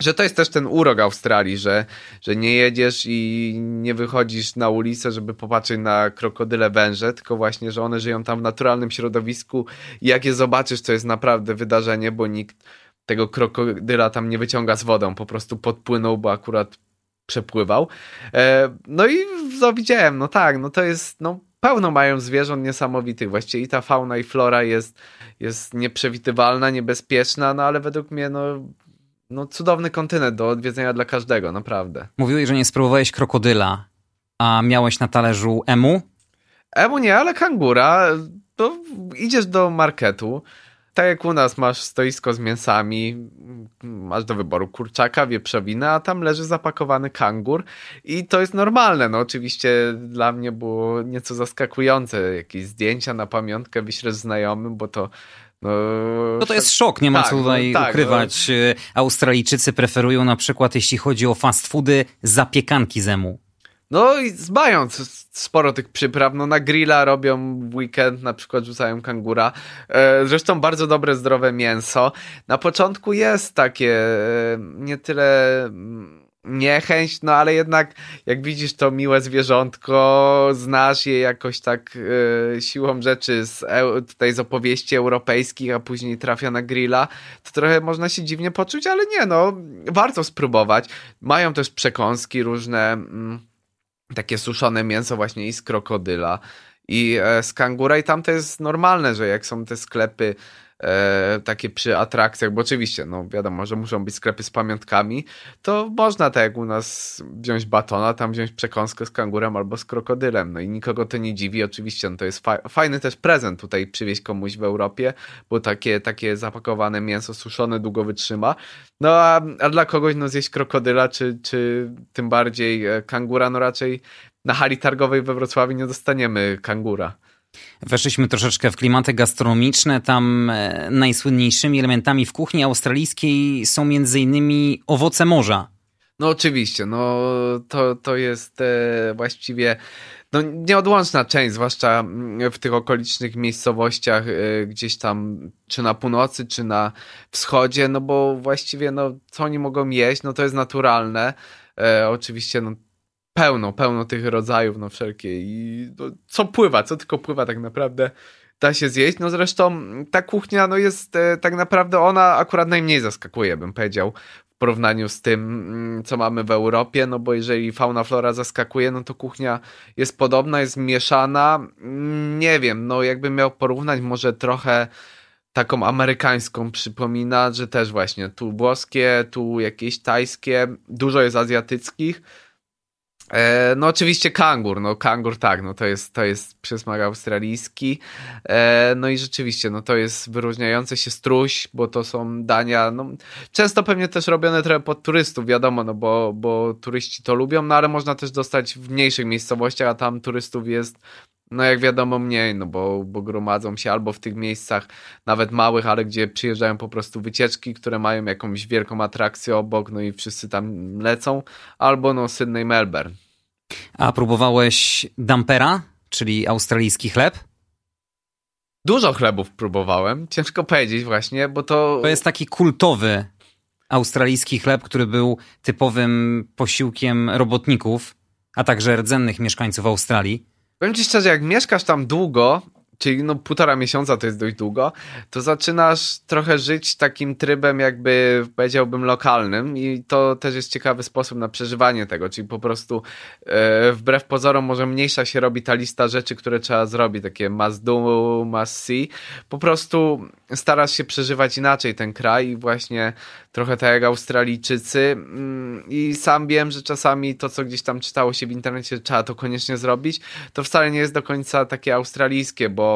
że to jest też ten urok Australii, że, że nie jedziesz i nie wychodzisz na ulicę, żeby popatrzeć na krokodyle węże, tylko właśnie, że one żyją tam w naturalnym środowisku. I jak je zobaczysz, to jest naprawdę wydarzenie, bo nikt tego krokodyla tam nie wyciąga z wodą, po prostu podpłynął, bo akurat przepływał. E, no i widziałem, no tak, no to jest, no pełno mają zwierząt niesamowitych, właściwie i ta fauna i flora jest, jest nieprzewidywalna, niebezpieczna, no ale według mnie, no no, cudowny kontynent do odwiedzenia dla każdego, naprawdę. Mówiłeś, że nie spróbowałeś krokodyla, a miałeś na talerzu emu? Emu nie, ale kangura. To idziesz do marketu, tak jak u nas masz stoisko z mięsami, masz do wyboru kurczaka, wieprzowinę, a tam leży zapakowany kangur i to jest normalne. No oczywiście dla mnie było nieco zaskakujące. Jakieś zdjęcia na pamiątkę wyślesz znajomym, bo to no, no to jest szok, nie ma tak, co tutaj no, tak, ukrywać. No. Australijczycy preferują na przykład, jeśli chodzi o fast foody, zapiekanki zemu. No i zbają sporo tych przypraw. No na grilla robią weekend, na przykład rzucają kangura. E, zresztą bardzo dobre, zdrowe mięso. Na początku jest takie e, nie tyle mm, niechęć, no ale jednak jak widzisz to miłe zwierzątko, znasz je jakoś tak e, siłą rzeczy z, tutaj z opowieści europejskich, a później trafia na grilla, to trochę można się dziwnie poczuć, ale nie no, warto spróbować. Mają też przekąski różne, mm, takie suszone mięso właśnie i z krokodyla i e, z kangura i tam to jest normalne, że jak są te sklepy e, takie przy atrakcjach, bo oczywiście, no wiadomo, że muszą być sklepy z pamiątkami, to można tak jak u nas wziąć batona, tam wziąć przekąskę z kangurem albo z krokodylem, no i nikogo to nie dziwi, oczywiście, no to jest fa fajny też prezent tutaj przywieźć komuś w Europie, bo takie, takie zapakowane mięso suszone długo wytrzyma, no a, a dla kogoś no zjeść krokodyla, czy, czy tym bardziej e, kangura, no raczej na hali targowej we Wrocławiu nie dostaniemy kangura. Weszliśmy troszeczkę w klimaty gastronomiczne. Tam e, najsłynniejszymi elementami w kuchni australijskiej są innymi owoce morza. No oczywiście, no to, to jest e, właściwie no, nieodłączna część, zwłaszcza w tych okolicznych miejscowościach, e, gdzieś tam czy na północy, czy na wschodzie, no bo właściwie no, co oni mogą jeść, no to jest naturalne. E, oczywiście no, pełno, pełno tych rodzajów, no wszelkie i no, co pływa, co tylko pływa tak naprawdę da się zjeść. No zresztą ta kuchnia no jest e, tak naprawdę ona akurat najmniej zaskakuje, bym powiedział, w porównaniu z tym, mm, co mamy w Europie, no bo jeżeli fauna, flora zaskakuje, no to kuchnia jest podobna, jest mieszana. Nie wiem, no jakbym miał porównać może trochę taką amerykańską przypomina, że też właśnie tu włoskie, tu jakieś tajskie, dużo jest azjatyckich. E, no oczywiście kangur, no kangur tak, no to jest, to jest przysmak australijski, e, no i rzeczywiście, no to jest wyróżniający się struś, bo to są dania, no często pewnie też robione trochę pod turystów, wiadomo, no bo, bo turyści to lubią, no ale można też dostać w mniejszych miejscowościach, a tam turystów jest no jak wiadomo mniej, no bo, bo gromadzą się albo w tych miejscach nawet małych, ale gdzie przyjeżdżają po prostu wycieczki, które mają jakąś wielką atrakcję obok, no i wszyscy tam lecą, albo no Sydney, Melbourne. A próbowałeś dampera, czyli australijski chleb? Dużo chlebów próbowałem, ciężko powiedzieć właśnie, bo to... To jest taki kultowy australijski chleb, który był typowym posiłkiem robotników, a także rdzennych mieszkańców Australii. Powiem ci szczerze, jak mieszkasz tam długo, czyli no półtora miesiąca to jest dość długo, to zaczynasz trochę żyć takim trybem jakby powiedziałbym lokalnym i to też jest ciekawy sposób na przeżywanie tego, czyli po prostu e, wbrew pozorom może mniejsza się robi ta lista rzeczy, które trzeba zrobić, takie must do, must see, po prostu starasz się przeżywać inaczej ten kraj i właśnie trochę tak jak Australijczycy mm, i sam wiem, że czasami to, co gdzieś tam czytało się w internecie, trzeba to koniecznie zrobić, to wcale nie jest do końca takie australijskie, bo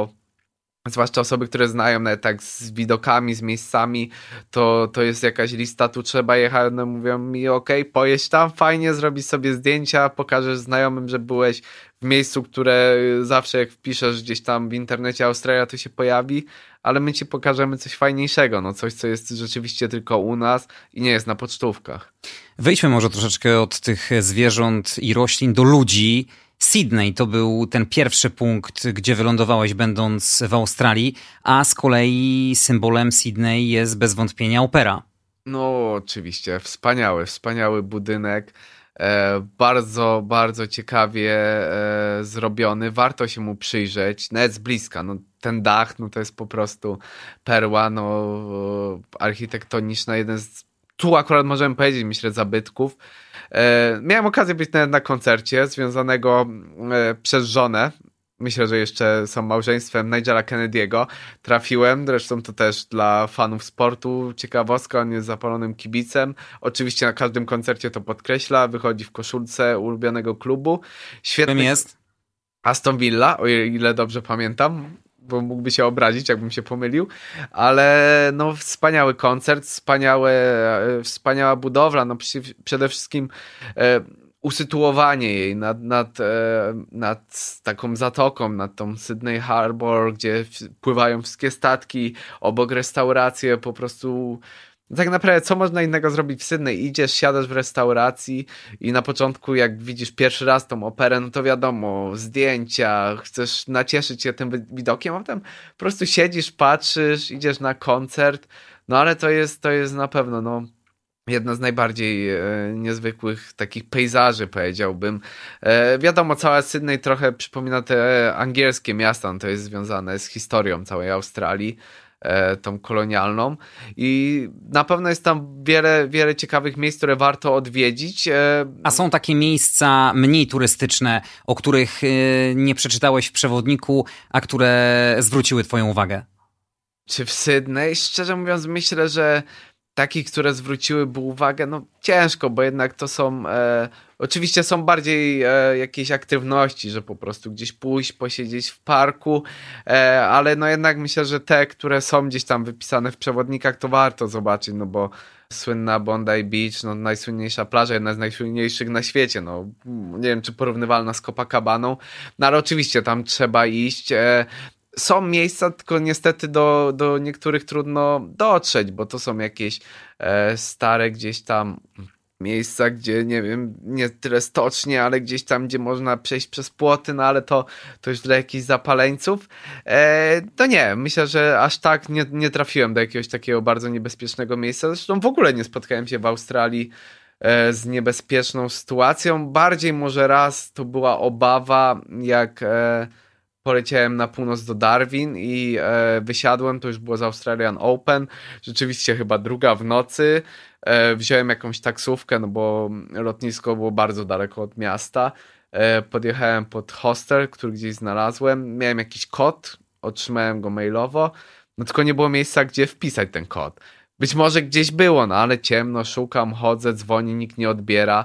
zwłaszcza osoby, które znają nawet tak z widokami, z miejscami, to, to jest jakaś lista, tu trzeba jechać, no mówią mi, ok, pojeść tam, fajnie, zrobić sobie zdjęcia, pokażesz znajomym, że byłeś w miejscu, które zawsze jak wpiszesz gdzieś tam w internecie Australia, to się pojawi, ale my ci pokażemy coś fajniejszego, no coś, co jest rzeczywiście tylko u nas i nie jest na pocztówkach. Wejdźmy może troszeczkę od tych zwierząt i roślin do ludzi. Sydney to był ten pierwszy punkt, gdzie wylądowałeś będąc w Australii, a z kolei symbolem Sydney jest bez wątpienia opera. No, oczywiście, wspaniały, wspaniały budynek. E, bardzo, bardzo ciekawie e, zrobiony. Warto się mu przyjrzeć, nawet z bliska. No, ten dach, no to jest po prostu perła, no architektoniczna, jeden z, tu akurat możemy powiedzieć, myślę, zabytków. E, miałem okazję być nawet na koncercie związanego e, przez żonę myślę, że jeszcze są małżeństwem Nigela Kennedy'ego. Trafiłem, zresztą to też dla fanów sportu ciekawostka, on jest zapalonym kibicem. Oczywiście na każdym koncercie to podkreśla, wychodzi w koszulce ulubionego klubu. Świetny... Czym jest? Aston Villa, o ile dobrze pamiętam bo mógłby się obrazić, jakbym się pomylił, ale no wspaniały koncert, wspaniałe, e, wspaniała budowla, no przede wszystkim e, usytuowanie jej nad, nad, e, nad taką zatoką, nad tą Sydney Harbor, gdzie pływają wszystkie statki, obok restauracje, po prostu tak naprawdę co można innego zrobić w Sydney? Idziesz, siadasz w restauracji i na początku jak widzisz pierwszy raz tą operę, no to wiadomo, zdjęcia, chcesz nacieszyć się tym widokiem, a potem po prostu siedzisz, patrzysz, idziesz na koncert, no ale to jest, to jest na pewno, no jedna z najbardziej e, niezwykłych takich pejzaży, powiedziałbym. E, wiadomo, cała Sydney trochę przypomina te angielskie miasta, no to jest związane z historią całej Australii tą kolonialną i na pewno jest tam wiele, wiele ciekawych miejsc, które warto odwiedzić. E, a są takie miejsca mniej turystyczne, o których e, nie przeczytałeś w przewodniku, a które zwróciły twoją uwagę? Czy w Sydney? Szczerze mówiąc myślę, że takich, które zwróciłyby uwagę, no ciężko, bo jednak to są, e, oczywiście są bardziej e, jakieś aktywności, że po prostu gdzieś pójść, posiedzieć w parku, e, ale no jednak myślę, że te, które są gdzieś tam wypisane w przewodnikach, to warto zobaczyć, no bo słynna Bondi Beach, no najsłynniejsza plaża, jedna z najsłynniejszych na świecie, no nie wiem, czy porównywalna z Copacabaną, no ale oczywiście tam trzeba iść, e, są miejsca, tylko niestety do, do niektórych trudno dotrzeć, bo to są jakieś e, stare gdzieś tam miejsca, gdzie nie wiem, nie tyle stocznie, ale gdzieś tam, gdzie można przejść przez płoty, no ale to, to już dla jakichś zapaleńców. E, to nie, myślę, że aż tak nie, nie trafiłem do jakiegoś takiego bardzo niebezpiecznego miejsca. Zresztą w ogóle nie spotkałem się w Australii e, z niebezpieczną sytuacją. Bardziej może raz to była obawa, jak e, poleciałem na północ do Darwin i e, wysiadłem, to już było z Australian Open, rzeczywiście chyba druga w nocy, e, wziąłem jakąś taksówkę, no bo lotnisko było bardzo daleko od miasta, e, podjechałem pod hostel, który gdzieś znalazłem, miałem jakiś kod, otrzymałem go mailowo, no tylko nie było miejsca, gdzie wpisać ten kod. Być może gdzieś było, no ale ciemno, szukam, chodzę, dzwoni, nikt nie odbiera.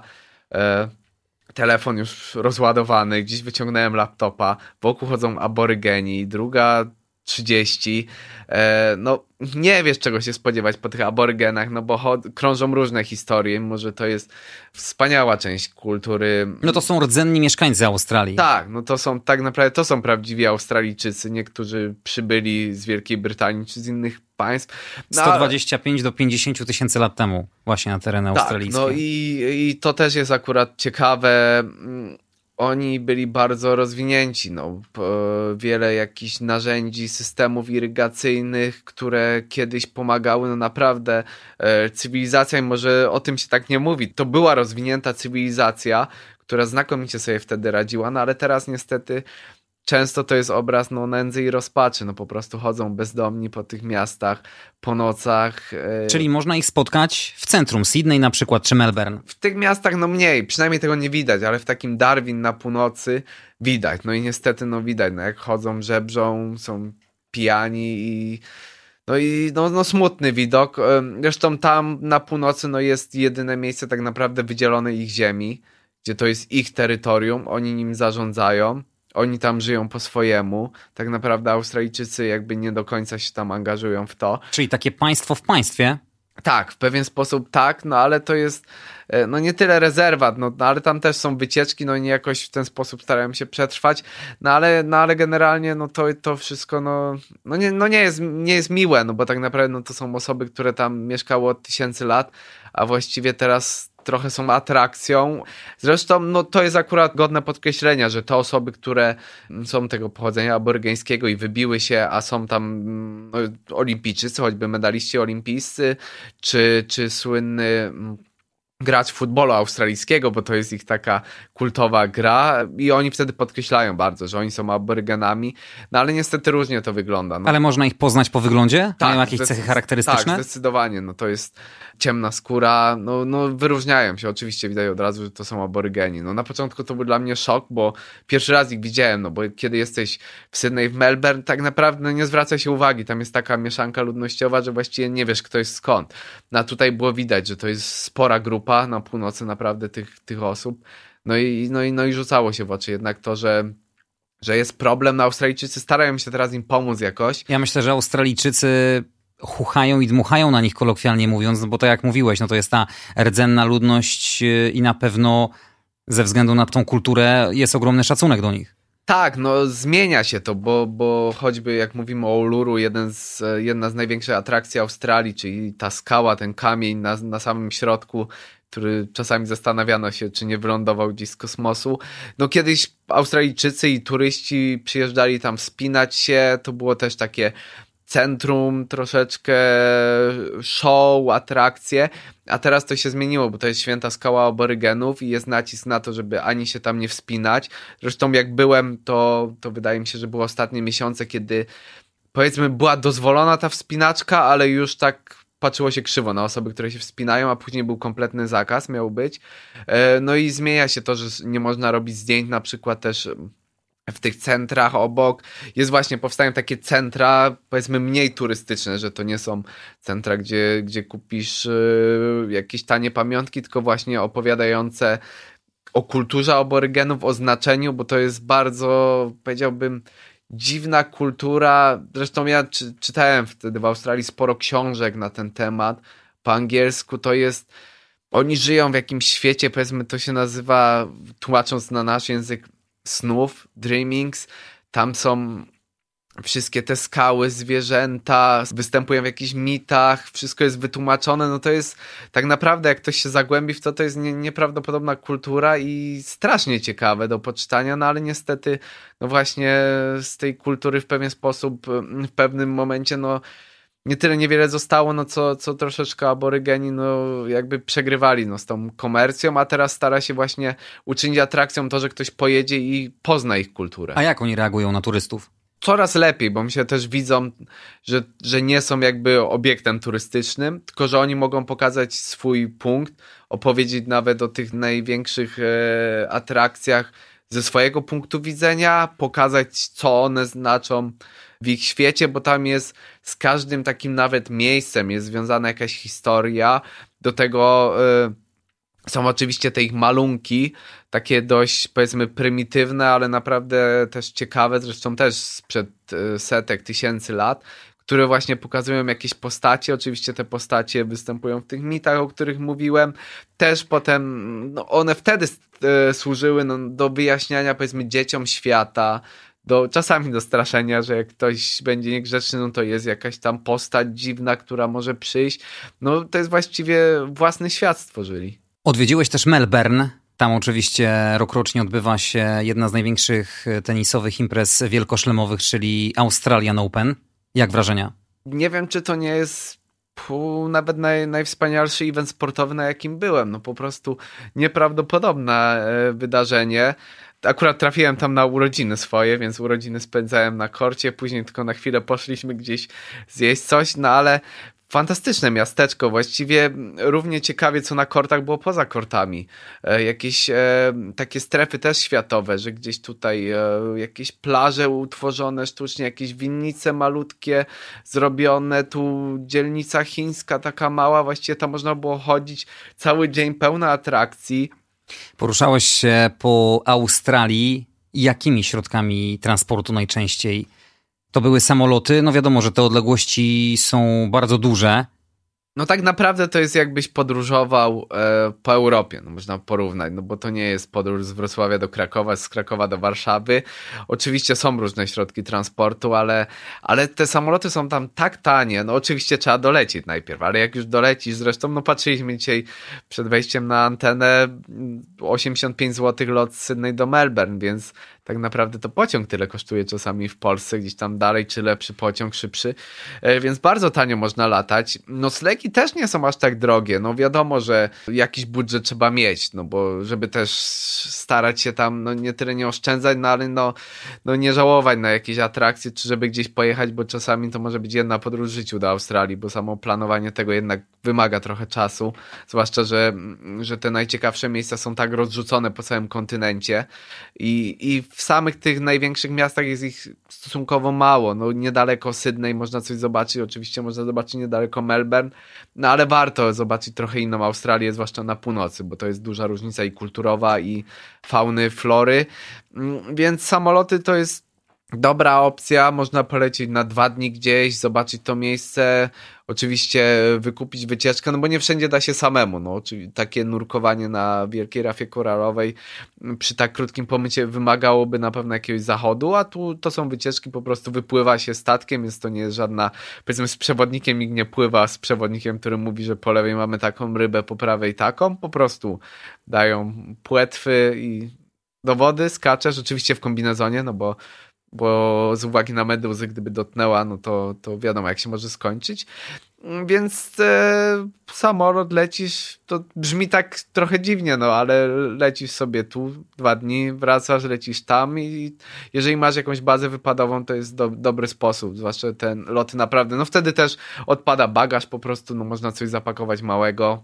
Telefon już rozładowany, gdzieś wyciągnąłem laptopa, wokół chodzą aborygeni, druga 30. E, no, nie wiesz czego się spodziewać po tych aborygenach, no bo krążą różne historie, może to jest wspaniała część kultury. No to są rdzenni mieszkańcy Australii. Tak, no to są tak naprawdę, to są prawdziwi Australijczycy, niektórzy przybyli z Wielkiej Brytanii czy z innych państw. No, 125 do 50 tysięcy lat temu właśnie na tereny tak, australijskie. No i, i to też jest akurat ciekawe oni byli bardzo rozwinięci. No, wiele jakichś narzędzi, systemów irygacyjnych, które kiedyś pomagały, no naprawdę e, cywilizacja, może o tym się tak nie mówi, to była rozwinięta cywilizacja, która znakomicie sobie wtedy radziła, no ale teraz niestety często to jest obraz no, nędzy i rozpaczy. No po prostu chodzą bezdomni po tych miastach po nocach. E, Czyli można ich spotkać w centrum, Sydney na przykład, czy Melbourne? W tych miastach no mniej, przynajmniej tego nie widać, ale w takim Darwin na północy widać. No i niestety no widać, no jak chodzą, żebrzą, są pijani i no i no, no smutny widok. Zresztą tam na północy no jest jedyne miejsce tak naprawdę wydzielone ich ziemi, gdzie to jest ich terytorium, oni nim zarządzają oni tam żyją po swojemu. Tak naprawdę Australijczycy jakby nie do końca się tam angażują w to. Czyli takie państwo w państwie? Tak, w pewien sposób tak, no ale to jest e, no nie tyle rezerwat, no, no ale tam też są wycieczki, no i nie jakoś w ten sposób starają się przetrwać, no ale, no ale generalnie no to, to wszystko no, no, nie, no nie, jest, nie jest miłe, no bo tak naprawdę no to są osoby, które tam mieszkały od tysięcy lat, a właściwie teraz trochę są atrakcją. Zresztą no, to jest akurat godne podkreślenia, że te osoby, które są tego pochodzenia aborygeńskiego i wybiły się, a są tam no, olimpijczycy, choćby medaliści olimpijscy, czy, czy słynny grać futbolu australijskiego, bo to jest ich taka kultowa gra i oni wtedy podkreślają bardzo, że oni są aborygenami, no ale niestety różnie to wygląda. No. Ale można ich poznać po wyglądzie? Tak, Mają jakieś cechy charakterystyczne? Tak, zdecydowanie. No to jest ciemna skóra, no, no wyróżniają się. Oczywiście widać od razu, że to są aborygeni. No na początku to był dla mnie szok, bo pierwszy raz ich widziałem, no bo kiedy jesteś w Sydney, w Melbourne, tak naprawdę nie zwraca się uwagi. Tam jest taka mieszanka ludnościowa, że właściwie nie wiesz, kto jest skąd. No a tutaj było widać, że to jest spora grupa na północy naprawdę tych, tych osób. No i, no, i, no i rzucało się w oczy jednak to, że że jest problem, no Australijczycy starają się teraz im pomóc jakoś. Ja myślę, że Australijczycy chuchają i dmuchają na nich kolokwialnie mówiąc, no bo to jak mówiłeś, no to jest ta rdzenna ludność y, i na pewno ze względu na tą kulturę jest ogromny szacunek do nich. Tak, no zmienia się to, bo, bo choćby jak mówimy o Uluru, jeden z, jedna z największych atrakcji Australii, czyli ta skała, ten kamień na, na samym środku, który czasami zastanawiano się, czy nie wylądował gdzieś z kosmosu. No kiedyś Australijczycy i turyści przyjeżdżali tam wspinać się, to było też takie centrum, troszeczkę show, atrakcje, a teraz to się zmieniło, bo to jest święta skała aborygenów i jest nacisk na to, żeby ani się tam nie wspinać. Zresztą jak byłem, to, to wydaje mi się, że były ostatnie miesiące, kiedy powiedzmy była dozwolona ta wspinaczka, ale już tak patrzyło się krzywo na osoby, które się wspinają, a później był kompletny zakaz, miał być. E, no i zmienia się to, że nie można robić zdjęć na przykład też w tych centrach obok jest właśnie, powstają takie centra, powiedzmy mniej turystyczne, że to nie są centra, gdzie, gdzie kupisz y, jakieś tanie pamiątki, tylko właśnie opowiadające o kulturze aborygenów, o znaczeniu, bo to jest bardzo, powiedziałbym, dziwna kultura. Zresztą ja czy, czytałem wtedy w Australii sporo książek na ten temat. Po angielsku to jest. Oni żyją w jakimś świecie, powiedzmy, to się nazywa, tłumacząc na nasz język, snów, dreamings. Tam są wszystkie te skały, zwierzęta, występują w jakichś mitach, wszystko jest wytłumaczone, no to jest tak naprawdę, jak ktoś się zagłębi w to, to jest nie, nieprawdopodobna kultura i strasznie ciekawe do poczytania, no ale niestety, no właśnie z tej kultury w pewien sposób, w pewnym momencie, no nie tyle niewiele zostało, no co, co troszeczkę aborygeni no jakby przegrywali no, z tą komercją, a teraz stara się właśnie uczynić atrakcją to, że ktoś pojedzie i pozna ich kulturę. A jak oni reagują na turystów? Coraz lepiej, bo myślę też widzą, że, że nie są jakby obiektem turystycznym, tylko że oni mogą pokazać swój punkt, opowiedzieć nawet o tych największych e, atrakcjach ze swojego punktu widzenia, pokazać, co one znaczą w ich świecie, bo tam jest z każdym takim nawet miejscem jest związana jakaś historia. Do tego y, są oczywiście te ich malunki, takie dość powiedzmy prymitywne, ale naprawdę też ciekawe, zresztą też sprzed y, setek, tysięcy lat, które właśnie pokazują jakieś postacie. Oczywiście te postacie występują w tych mitach, o których mówiłem. Też potem no one wtedy y, służyły no, do wyjaśniania powiedzmy dzieciom świata, do, czasami do straszenia, że jak ktoś będzie niegrzeczny, no to jest jakaś tam postać dziwna, która może przyjść. No to jest właściwie własny świat stworzyli. Odwiedziłeś też Melbourne. Tam oczywiście rokrocznie odbywa się jedna z największych tenisowych imprez wielkoszlemowych, czyli Australian Open. Jak wrażenia? Nie wiem, czy to nie jest pół, nawet naj, najwspanialszy event sportowy, na jakim byłem. No po prostu nieprawdopodobne e, wydarzenie akurat trafiłem tam na urodziny swoje, więc urodziny spędzałem na korcie, później tylko na chwilę poszliśmy gdzieś zjeść coś, no ale fantastyczne miasteczko, właściwie równie ciekawie co na kortach było poza kortami. E, jakieś e, takie strefy też światowe, że gdzieś tutaj e, jakieś plaże utworzone sztucznie, jakieś winnice malutkie zrobione, tu dzielnica chińska taka mała, właściwie tam można było chodzić cały dzień pełna atrakcji. Poruszałeś się po Australii. Jakimi środkami transportu najczęściej? To były samoloty. No wiadomo, że te odległości są bardzo duże. No tak naprawdę to jest jakbyś podróżował e, po Europie, no można porównać, no bo to nie jest podróż z Wrocławia do Krakowa, z Krakowa do Warszawy. Oczywiście są różne środki transportu, ale, ale te samoloty są tam tak tanie, no oczywiście trzeba dolecieć najpierw, ale jak już dolecisz, zresztą no patrzyliśmy dzisiaj przed wejściem na antenę 85 zł lot z Sydney do Melbourne, więc tak naprawdę to pociąg tyle kosztuje czasami w Polsce, gdzieś tam dalej, czy lepszy pociąg, szybszy, e, więc bardzo tanio można latać. Noclegi też nie są aż tak drogie, no wiadomo, że jakiś budżet trzeba mieć, no bo żeby też starać się tam, no nie tyle nie oszczędzać, no ale no, no nie żałować na jakieś atrakcje, czy żeby gdzieś pojechać, bo czasami to może być jedna podróż w życiu do Australii, bo samo planowanie tego jednak wymaga trochę czasu, zwłaszcza, że, że te najciekawsze miejsca są tak rozrzucone po całym kontynencie i, i w samych tych największych miastach jest ich stosunkowo mało. No, niedaleko Sydney można coś zobaczyć, oczywiście można zobaczyć niedaleko Melbourne, no ale warto zobaczyć trochę inną Australię, zwłaszcza na północy, bo to jest duża różnica i kulturowa, i fauny, flory. Mm, więc samoloty to jest dobra opcja, można polecieć na dwa dni gdzieś, zobaczyć to miejsce, oczywiście wykupić wycieczkę, no bo nie wszędzie da się samemu, no, czyli takie nurkowanie na wielkiej rafie koralowej przy tak krótkim pomycie wymagałoby na pewno jakiegoś zachodu, a tu to są wycieczki, po prostu wypływa się statkiem, więc to nie jest żadna, powiedzmy z przewodnikiem nikt nie pływa z przewodnikiem, który mówi, że po lewej mamy taką rybę, po prawej taką, po prostu dają płetwy i do wody, skaczesz, oczywiście w kombinezonie, no bo bo z uwagi na meduzy, gdyby dotknęła, no to, to wiadomo, jak się może skończyć. Więc e, samolot lecisz, to brzmi tak trochę dziwnie, no ale lecisz sobie tu dwa dni, wracasz, lecisz tam i jeżeli masz jakąś bazę wypadową, to jest do, dobry sposób, zwłaszcza ten loty naprawdę, no wtedy też odpada bagaż po prostu, no można coś zapakować małego,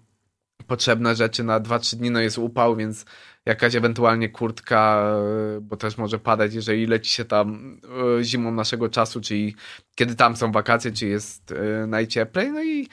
potrzebne rzeczy na 2-3 dni, no jest upał, więc jakaś ewentualnie kurtka, e, bo też może padać, jeżeli leci się tam e, zimą naszego czasu, czyli kiedy tam są wakacje, czy jest e, najcieplej, no i,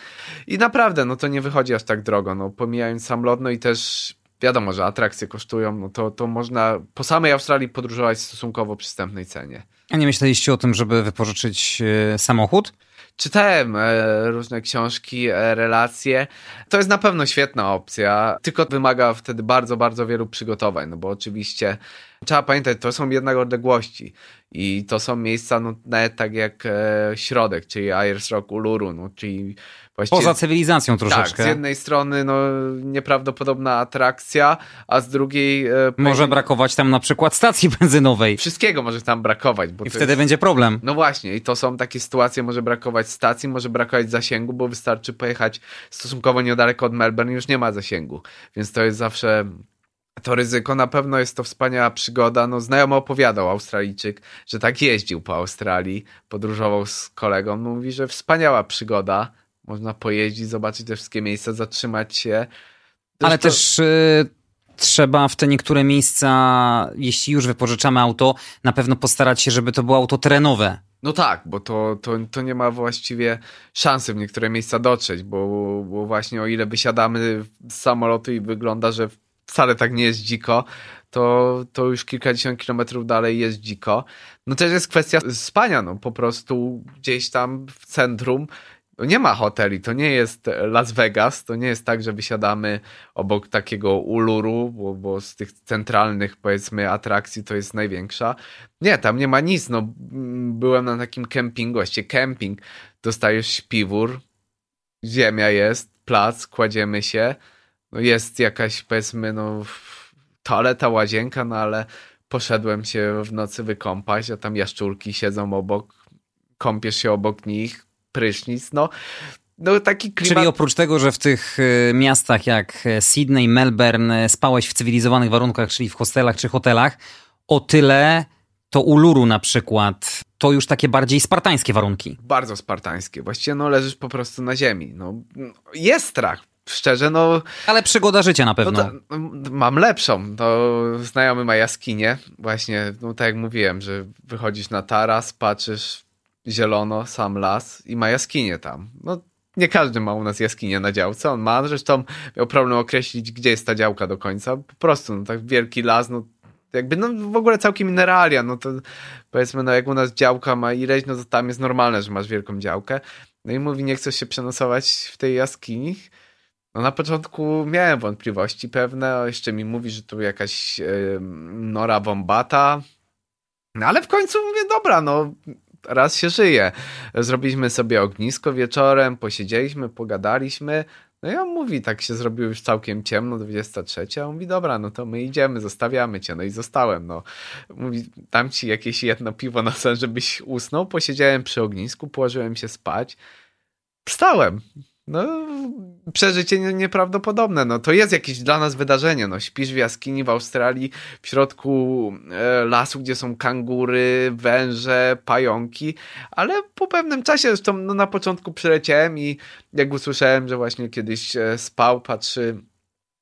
i naprawdę, no to nie wychodzi aż tak drogo, no pomijając sam lot, no i też wiadomo, że atrakcje kosztują, no to, to można po samej Australii podróżować w stosunkowo przystępnej cenie. A nie myśleliście o tym, żeby wypożyczyć samochód? Czytałem e, różne książki, e, relacje. To jest na pewno świetna opcja, tylko wymaga wtedy bardzo, bardzo wielu przygotowań, no bo oczywiście trzeba pamiętać, to są jednak odległości i to są miejsca, no nawet tak jak e, środek, czyli Ayers Rock, Uluru, no czyli Właściwie, Poza cywilizacją troszeczkę. Tak, z jednej strony no, nieprawdopodobna atrakcja, a z drugiej... E, może brakować tam na przykład stacji benzynowej. Wszystkiego może tam brakować. I wtedy jest... będzie problem. No właśnie, i to są takie sytuacje, może brakować stacji, może brakować zasięgu, bo wystarczy pojechać stosunkowo niedaleko od Melbourne i już nie ma zasięgu. Więc to jest zawsze to ryzyko. Na pewno jest to wspaniała przygoda. No, znajomo opowiadał Australijczyk, że tak jeździł po Australii, podróżował z kolegą. No, mówi, że wspaniała przygoda można pojeździć, zobaczyć te wszystkie miejsca, zatrzymać się. Ale też y, trzeba w te niektóre miejsca, jeśli już wypożyczamy auto, na pewno postarać się, żeby to było auto terenowe. No tak, bo to, to, to nie ma właściwie szansy w niektóre miejsca dotrzeć, bo, bo właśnie o ile wysiadamy z samolotu i wygląda, że wcale tak nie jest dziko, to, to już kilkadziesiąt kilometrów dalej jest dziko. No też jest kwestia spania, no po prostu gdzieś tam w centrum nie ma hoteli, to nie jest Las Vegas, to nie jest tak, że wysiadamy obok takiego uluru, bo, bo z tych centralnych powiedzmy atrakcji to jest największa. Nie, tam nie ma nic, no byłem na takim kempingu, właściwie kemping, dostajesz śpiwór, ziemia jest, plac, kładziemy się, no jest jakaś powiedzmy no toaleta, łazienka, no ale poszedłem się w nocy wykąpać, a tam jaszczurki siedzą obok, kąpiesz się obok nich, prysznic, no. No, taki klimat... Czyli oprócz tego, że w tych y, miastach jak Sydney, Melbourne spałeś w cywilizowanych warunkach, czyli w hostelach czy hotelach, o tyle to Uluru na przykład, to już takie bardziej spartańskie warunki. Bardzo spartańskie. Właściwie no leżysz po prostu na ziemi. No, jest strach, szczerze, no... Ale przygoda życia na pewno. No to, mam lepszą. To znajomy ma jaskinię. Właśnie, no tak jak mówiłem, że wychodzisz na taras, patrzysz zielono, sam las i ma jaskinię tam. No nie każdy ma u nas jaskinię na działce, on ma, zresztą miał problem określić, gdzie jest ta działka do końca. Po prostu, no tak wielki las, no jakby no w ogóle całkiem inne realia, no to powiedzmy, no jak u nas działka ma ileś, no to tam jest normalne, że masz wielką działkę. No i mówi, nie chcesz się przenosować w tej jaskini? No na początku miałem wątpliwości pewne, jeszcze mi mówi, że tu jakaś yy, nora bombata, no ale w końcu mówię, dobra, no raz się żyje. Zrobiliśmy sobie ognisko wieczorem, posiedzieliśmy, pogadaliśmy. No i on mówi, tak się zrobiło już całkiem ciemno, 23, a on mówi, dobra, no to my idziemy, zostawiamy cię. No i zostałem, no. Mówi, dam ci jakieś jedno piwo na sen, żebyś usnął. Posiedziałem przy ognisku, położyłem się spać. Wstałem. No, przeżycie nieprawdopodobne. No, to jest jakieś dla nas wydarzenie. No, śpisz w jaskini w Australii, w środku e, lasu, gdzie są kangury, węże, pająki, ale po pewnym czasie, zresztą no, na początku przyleciałem i jak usłyszałem, że właśnie kiedyś e, spał, patrzy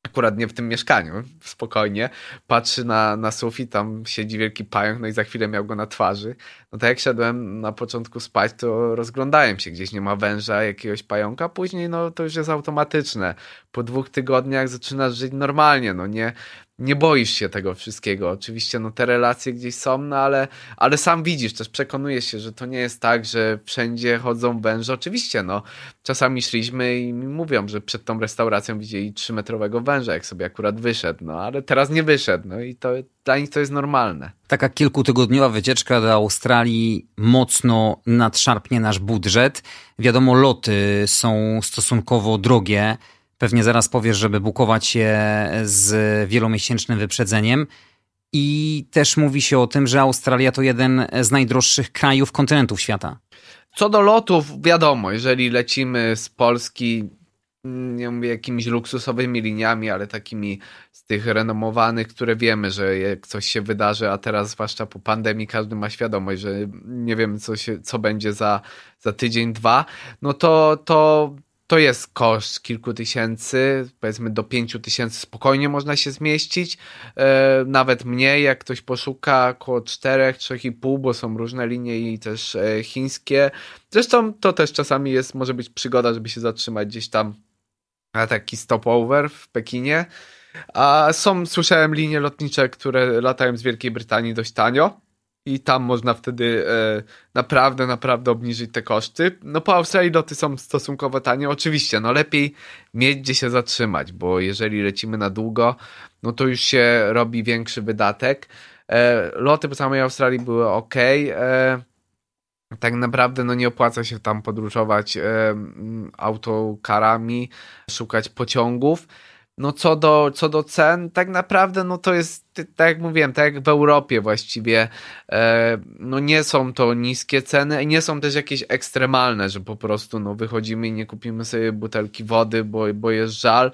akurat nie w tym mieszkaniu, spokojnie, patrzy na, na sufit, tam siedzi wielki pająk, no i za chwilę miał go na twarzy. No tak jak szedłem na początku spać, to rozglądałem się, gdzieś nie ma węża, jakiegoś pająka, później no to już jest automatyczne. Po dwóch tygodniach zaczynasz żyć normalnie, no nie, nie boisz się tego wszystkiego. Oczywiście no te relacje gdzieś są, no ale, ale sam widzisz, też przekonujesz się, że to nie jest tak, że wszędzie chodzą węże. Oczywiście, no czasami szliśmy i mówią, że przed tą restauracją widzieli trzymetrowego węża, jak sobie akurat wyszedł, no ale teraz nie wyszedł, no i to dla nich to jest normalne. Taka kilkutygodniowa wycieczka do Australii mocno nadszarpnie nasz budżet. Wiadomo, loty są stosunkowo drogie Pewnie zaraz powiesz, żeby bukować je z wielomiesięcznym wyprzedzeniem. I też mówi się o tym, że Australia to jeden z najdroższych krajów kontynentów świata. Co do lotów, wiadomo, jeżeli lecimy z Polski, nie mówię jakimiś luksusowymi liniami, ale takimi z tych renomowanych, które wiemy, że jak coś się wydarzy, a teraz zwłaszcza po pandemii każdy ma świadomość, że nie wiemy co, się, co będzie za, za tydzień, dwa, no to, to to jest koszt kilku tysięcy, powiedzmy do pięciu tysięcy spokojnie można się zmieścić, e, nawet mniej, jak ktoś poszuka około czterech, trzech i pół, bo są różne linie i też e, chińskie. Zresztą to też czasami jest, może być przygoda, żeby się zatrzymać gdzieś tam na taki stopover w Pekinie. A są, słyszałem linie lotnicze, które latają z Wielkiej Brytanii dość tanio i tam można wtedy e, naprawdę, naprawdę obniżyć te koszty. No po Australii loty są stosunkowo tanie, oczywiście, no lepiej mieć gdzie się zatrzymać, bo jeżeli lecimy na długo, no to już się robi większy wydatek. E, loty po samej Australii były ok. E, tak naprawdę no nie opłaca się tam podróżować e, autokarami, szukać pociągów. No co do, co do cen, tak naprawdę no to jest tak jak mówiłem, tak jak w Europie właściwie, e, no nie są to niskie ceny i nie są też jakieś ekstremalne, że po prostu no wychodzimy i nie kupimy sobie butelki wody, bo, bo jest żal.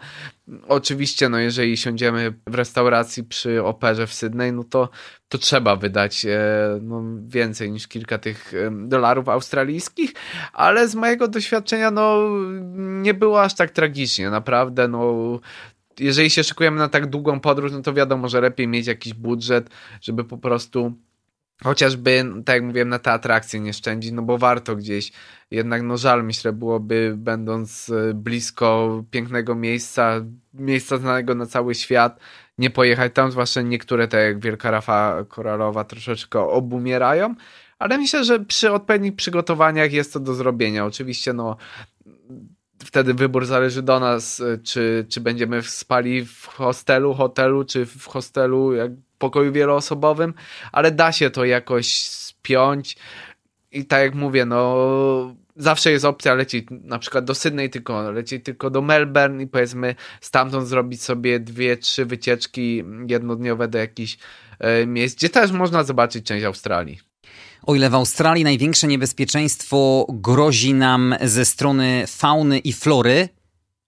Oczywiście, no jeżeli siądziemy w restauracji przy operze w Sydney, no to, to trzeba wydać e, no, więcej niż kilka tych dolarów australijskich, ale z mojego doświadczenia no nie było aż tak tragicznie, naprawdę no jeżeli się szykujemy na tak długą podróż, no to wiadomo, że lepiej mieć jakiś budżet, żeby po prostu chociażby, tak jak mówiłem, na te atrakcje nie szczędzić, no bo warto gdzieś. Jednak no żal, myślę, byłoby będąc e, blisko pięknego miejsca, miejsca znanego na cały świat, nie pojechać tam, zwłaszcza niektóre, tak jak Wielka Rafa Koralowa, troszeczkę obumierają, ale myślę, że przy odpowiednich przygotowaniach jest to do zrobienia. Oczywiście, no wtedy wybór zależy do nas, e, czy, czy będziemy spali w hostelu, hotelu, czy w hostelu, jak pokoju wieloosobowym, ale da się to jakoś spiąć i tak jak mówię, no zawsze jest opcja lecieć na przykład do Sydney tylko, lecieć tylko do Melbourne i powiedzmy stamtąd zrobić sobie dwie, trzy wycieczki jednodniowe do jakichś e, miejsc, gdzie też można zobaczyć część Australii. O ile w Australii największe niebezpieczeństwo grozi nam ze strony fauny i flory,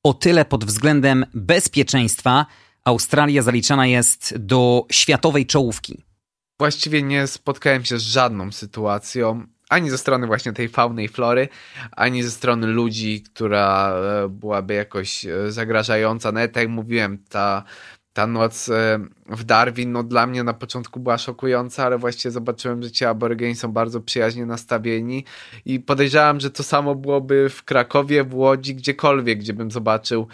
o tyle pod względem bezpieczeństwa Australia zaliczana jest do światowej czołówki. Właściwie nie spotkałem się z żadną sytuacją, ani ze strony właśnie tej fauny i flory, ani ze strony ludzi, która e, byłaby jakoś e, zagrażająca. Nawet tak jak mówiłem, ta, ta noc e, w Darwin, no dla mnie na początku była szokująca, ale właściwie zobaczyłem, że ci aborygeni są bardzo przyjaźnie nastawieni i podejrzewam, że to samo byłoby w Krakowie, w Łodzi, gdziekolwiek, gdzie bym zobaczył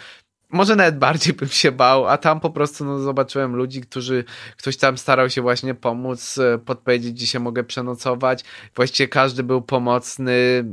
może nawet bardziej bym się bał, a tam po prostu no, zobaczyłem ludzi, którzy, ktoś tam starał się właśnie pomóc, e, podpowiedzieć, gdzie się mogę przenocować. Właściwie każdy był pomocny.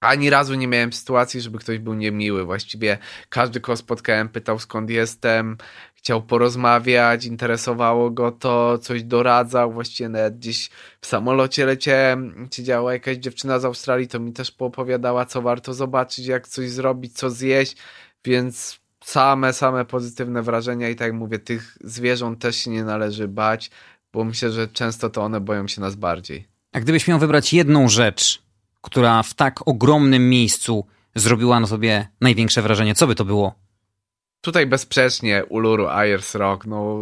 Ani razu nie miałem sytuacji, żeby ktoś był niemiły. Właściwie każdy, kogo spotkałem, pytał skąd jestem, chciał porozmawiać, interesowało go to, coś doradzał. Właściwie nawet gdzieś w samolocie leciałem, siedziała jakaś dziewczyna z Australii, to mi też poopowiadała, co warto zobaczyć, jak coś zrobić, co zjeść, więc same, same pozytywne wrażenia i tak jak mówię, tych zwierząt też się nie należy bać, bo myślę, że często to one boją się nas bardziej. A gdybyś miał wybrać jedną rzecz, która w tak ogromnym miejscu zrobiła na sobie największe wrażenie, co by to było? Tutaj bezsprzecznie Uluru, Ayers Rock, no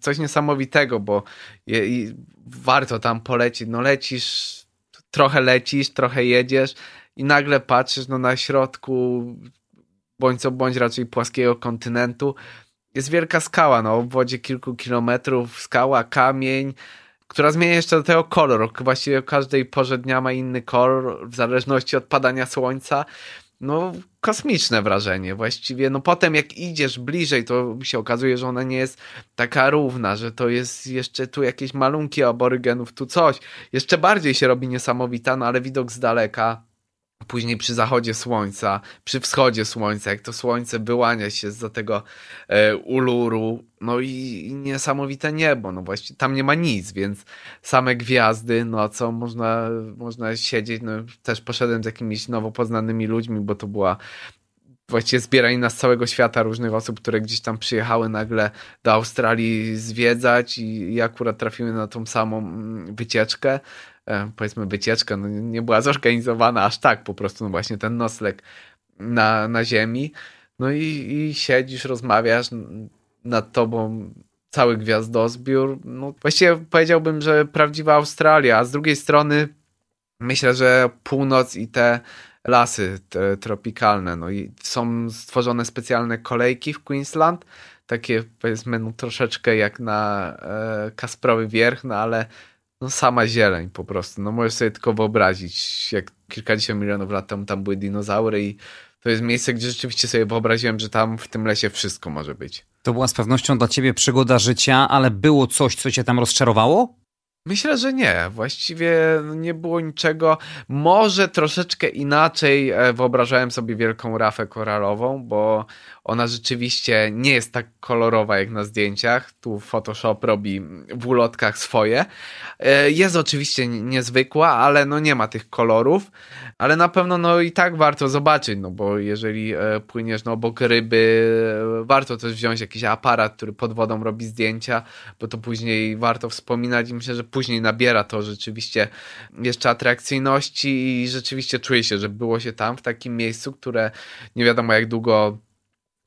coś niesamowitego, bo je, warto tam polecieć. No lecisz, trochę lecisz, trochę jedziesz i nagle patrzysz no na środku bądź co bądź raczej płaskiego kontynentu, jest wielka skała, no, w wodzie kilku kilometrów, skała, kamień, która zmienia jeszcze do tego kolor. Właściwie w każdej porze dnia ma inny kolor, w zależności od padania słońca. No, kosmiczne wrażenie właściwie. No potem jak idziesz bliżej, to się okazuje, że ona nie jest taka równa, że to jest jeszcze tu jakieś malunki aborygenów, tu coś. Jeszcze bardziej się robi niesamowita, no ale widok z daleka Później przy zachodzie słońca, przy wschodzie słońca, jak to słońce wyłania się za tego e, uluru, no i, i, niesamowite niebo, no właściwie tam nie ma nic, więc same gwiazdy, no co można, można siedzieć, no też poszedłem z jakimiś nowo poznanymi ludźmi, bo to była właściwie zbieranie z całego świata różnych osób, które gdzieś tam przyjechały nagle do Australii zwiedzać i, i akurat trafiły na tą samą mm, wycieczkę, powiedzmy wycieczka no nie była zorganizowana aż tak, po prostu no właśnie ten nocleg na, na ziemi. No i, i siedzisz, rozmawiasz nad tobą cały gwiazdozbiór. No właściwie powiedziałbym, że prawdziwa Australia, a z drugiej strony myślę, że północ i te lasy te tropikalne, no i są stworzone specjalne kolejki w Queensland, takie powiedzmy no, troszeczkę jak na e, Kasprowy Wierch, no ale no sama zieleń po prostu. No możesz sobie tylko wyobrazić, jak kilkadziesiąt milionów lat temu tam były dinozaury i to jest miejsce, gdzie rzeczywiście sobie wyobraziłem, że tam w tym lesie wszystko może być. To była z pewnością dla ciebie przygoda życia, ale było coś, co cię tam rozczarowało? Myślę, że nie. Właściwie nie było niczego. Może troszeczkę inaczej e, wyobrażałem sobie wielką rafę koralową, bo ona rzeczywiście nie jest tak kolorowa jak na zdjęciach. Tu Photoshop robi w ulotkach swoje. E, jest oczywiście niezwykła, ale no nie ma tych kolorów. Ale na pewno no i tak warto zobaczyć, no bo jeżeli e, płyniesz no obok ryby, warto też wziąć jakiś aparat, który pod wodą robi zdjęcia, bo to później warto wspominać i myślę, że później nabiera to rzeczywiście jeszcze atrakcyjności i rzeczywiście czuję się, że było się tam w takim miejscu, które nie wiadomo jak długo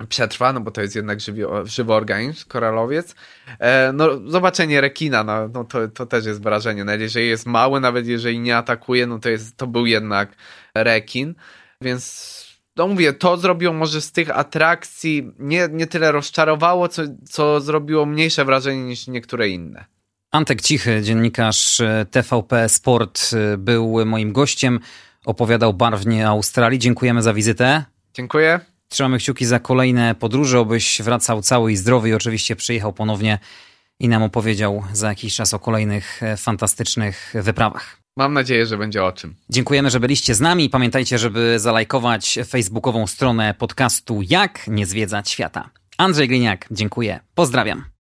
przetrwa, no bo to jest jednak żywy, żywy organizm, koralowiec. E, no, zobaczenie rekina, no, no to, to też jest wrażenie. Nawet jeżeli jest mały, nawet jeżeli nie atakuje, no to, jest, to był jednak rekin, więc no mówię, to zrobiło może z tych atrakcji nie, nie tyle rozczarowało, co, co zrobiło mniejsze wrażenie niż niektóre inne. Antek Cichy, dziennikarz e, TVP Sport, e, był moim gościem. Opowiadał barwnie o Australii. Dziękujemy za wizytę. Dziękuję. Trzymamy kciuki za kolejne podróże, obyś wracał cały i zdrowy i oczywiście przyjechał ponownie i nam opowiedział za jakiś czas o kolejnych e, fantastycznych wyprawach. Mam nadzieję, że będzie o czym. Dziękujemy, że byliście z nami. Pamiętajcie, żeby zalajkować facebookową stronę podcastu Jak nie zwiedzać świata. Andrzej Gliniak, dziękuję. Pozdrawiam.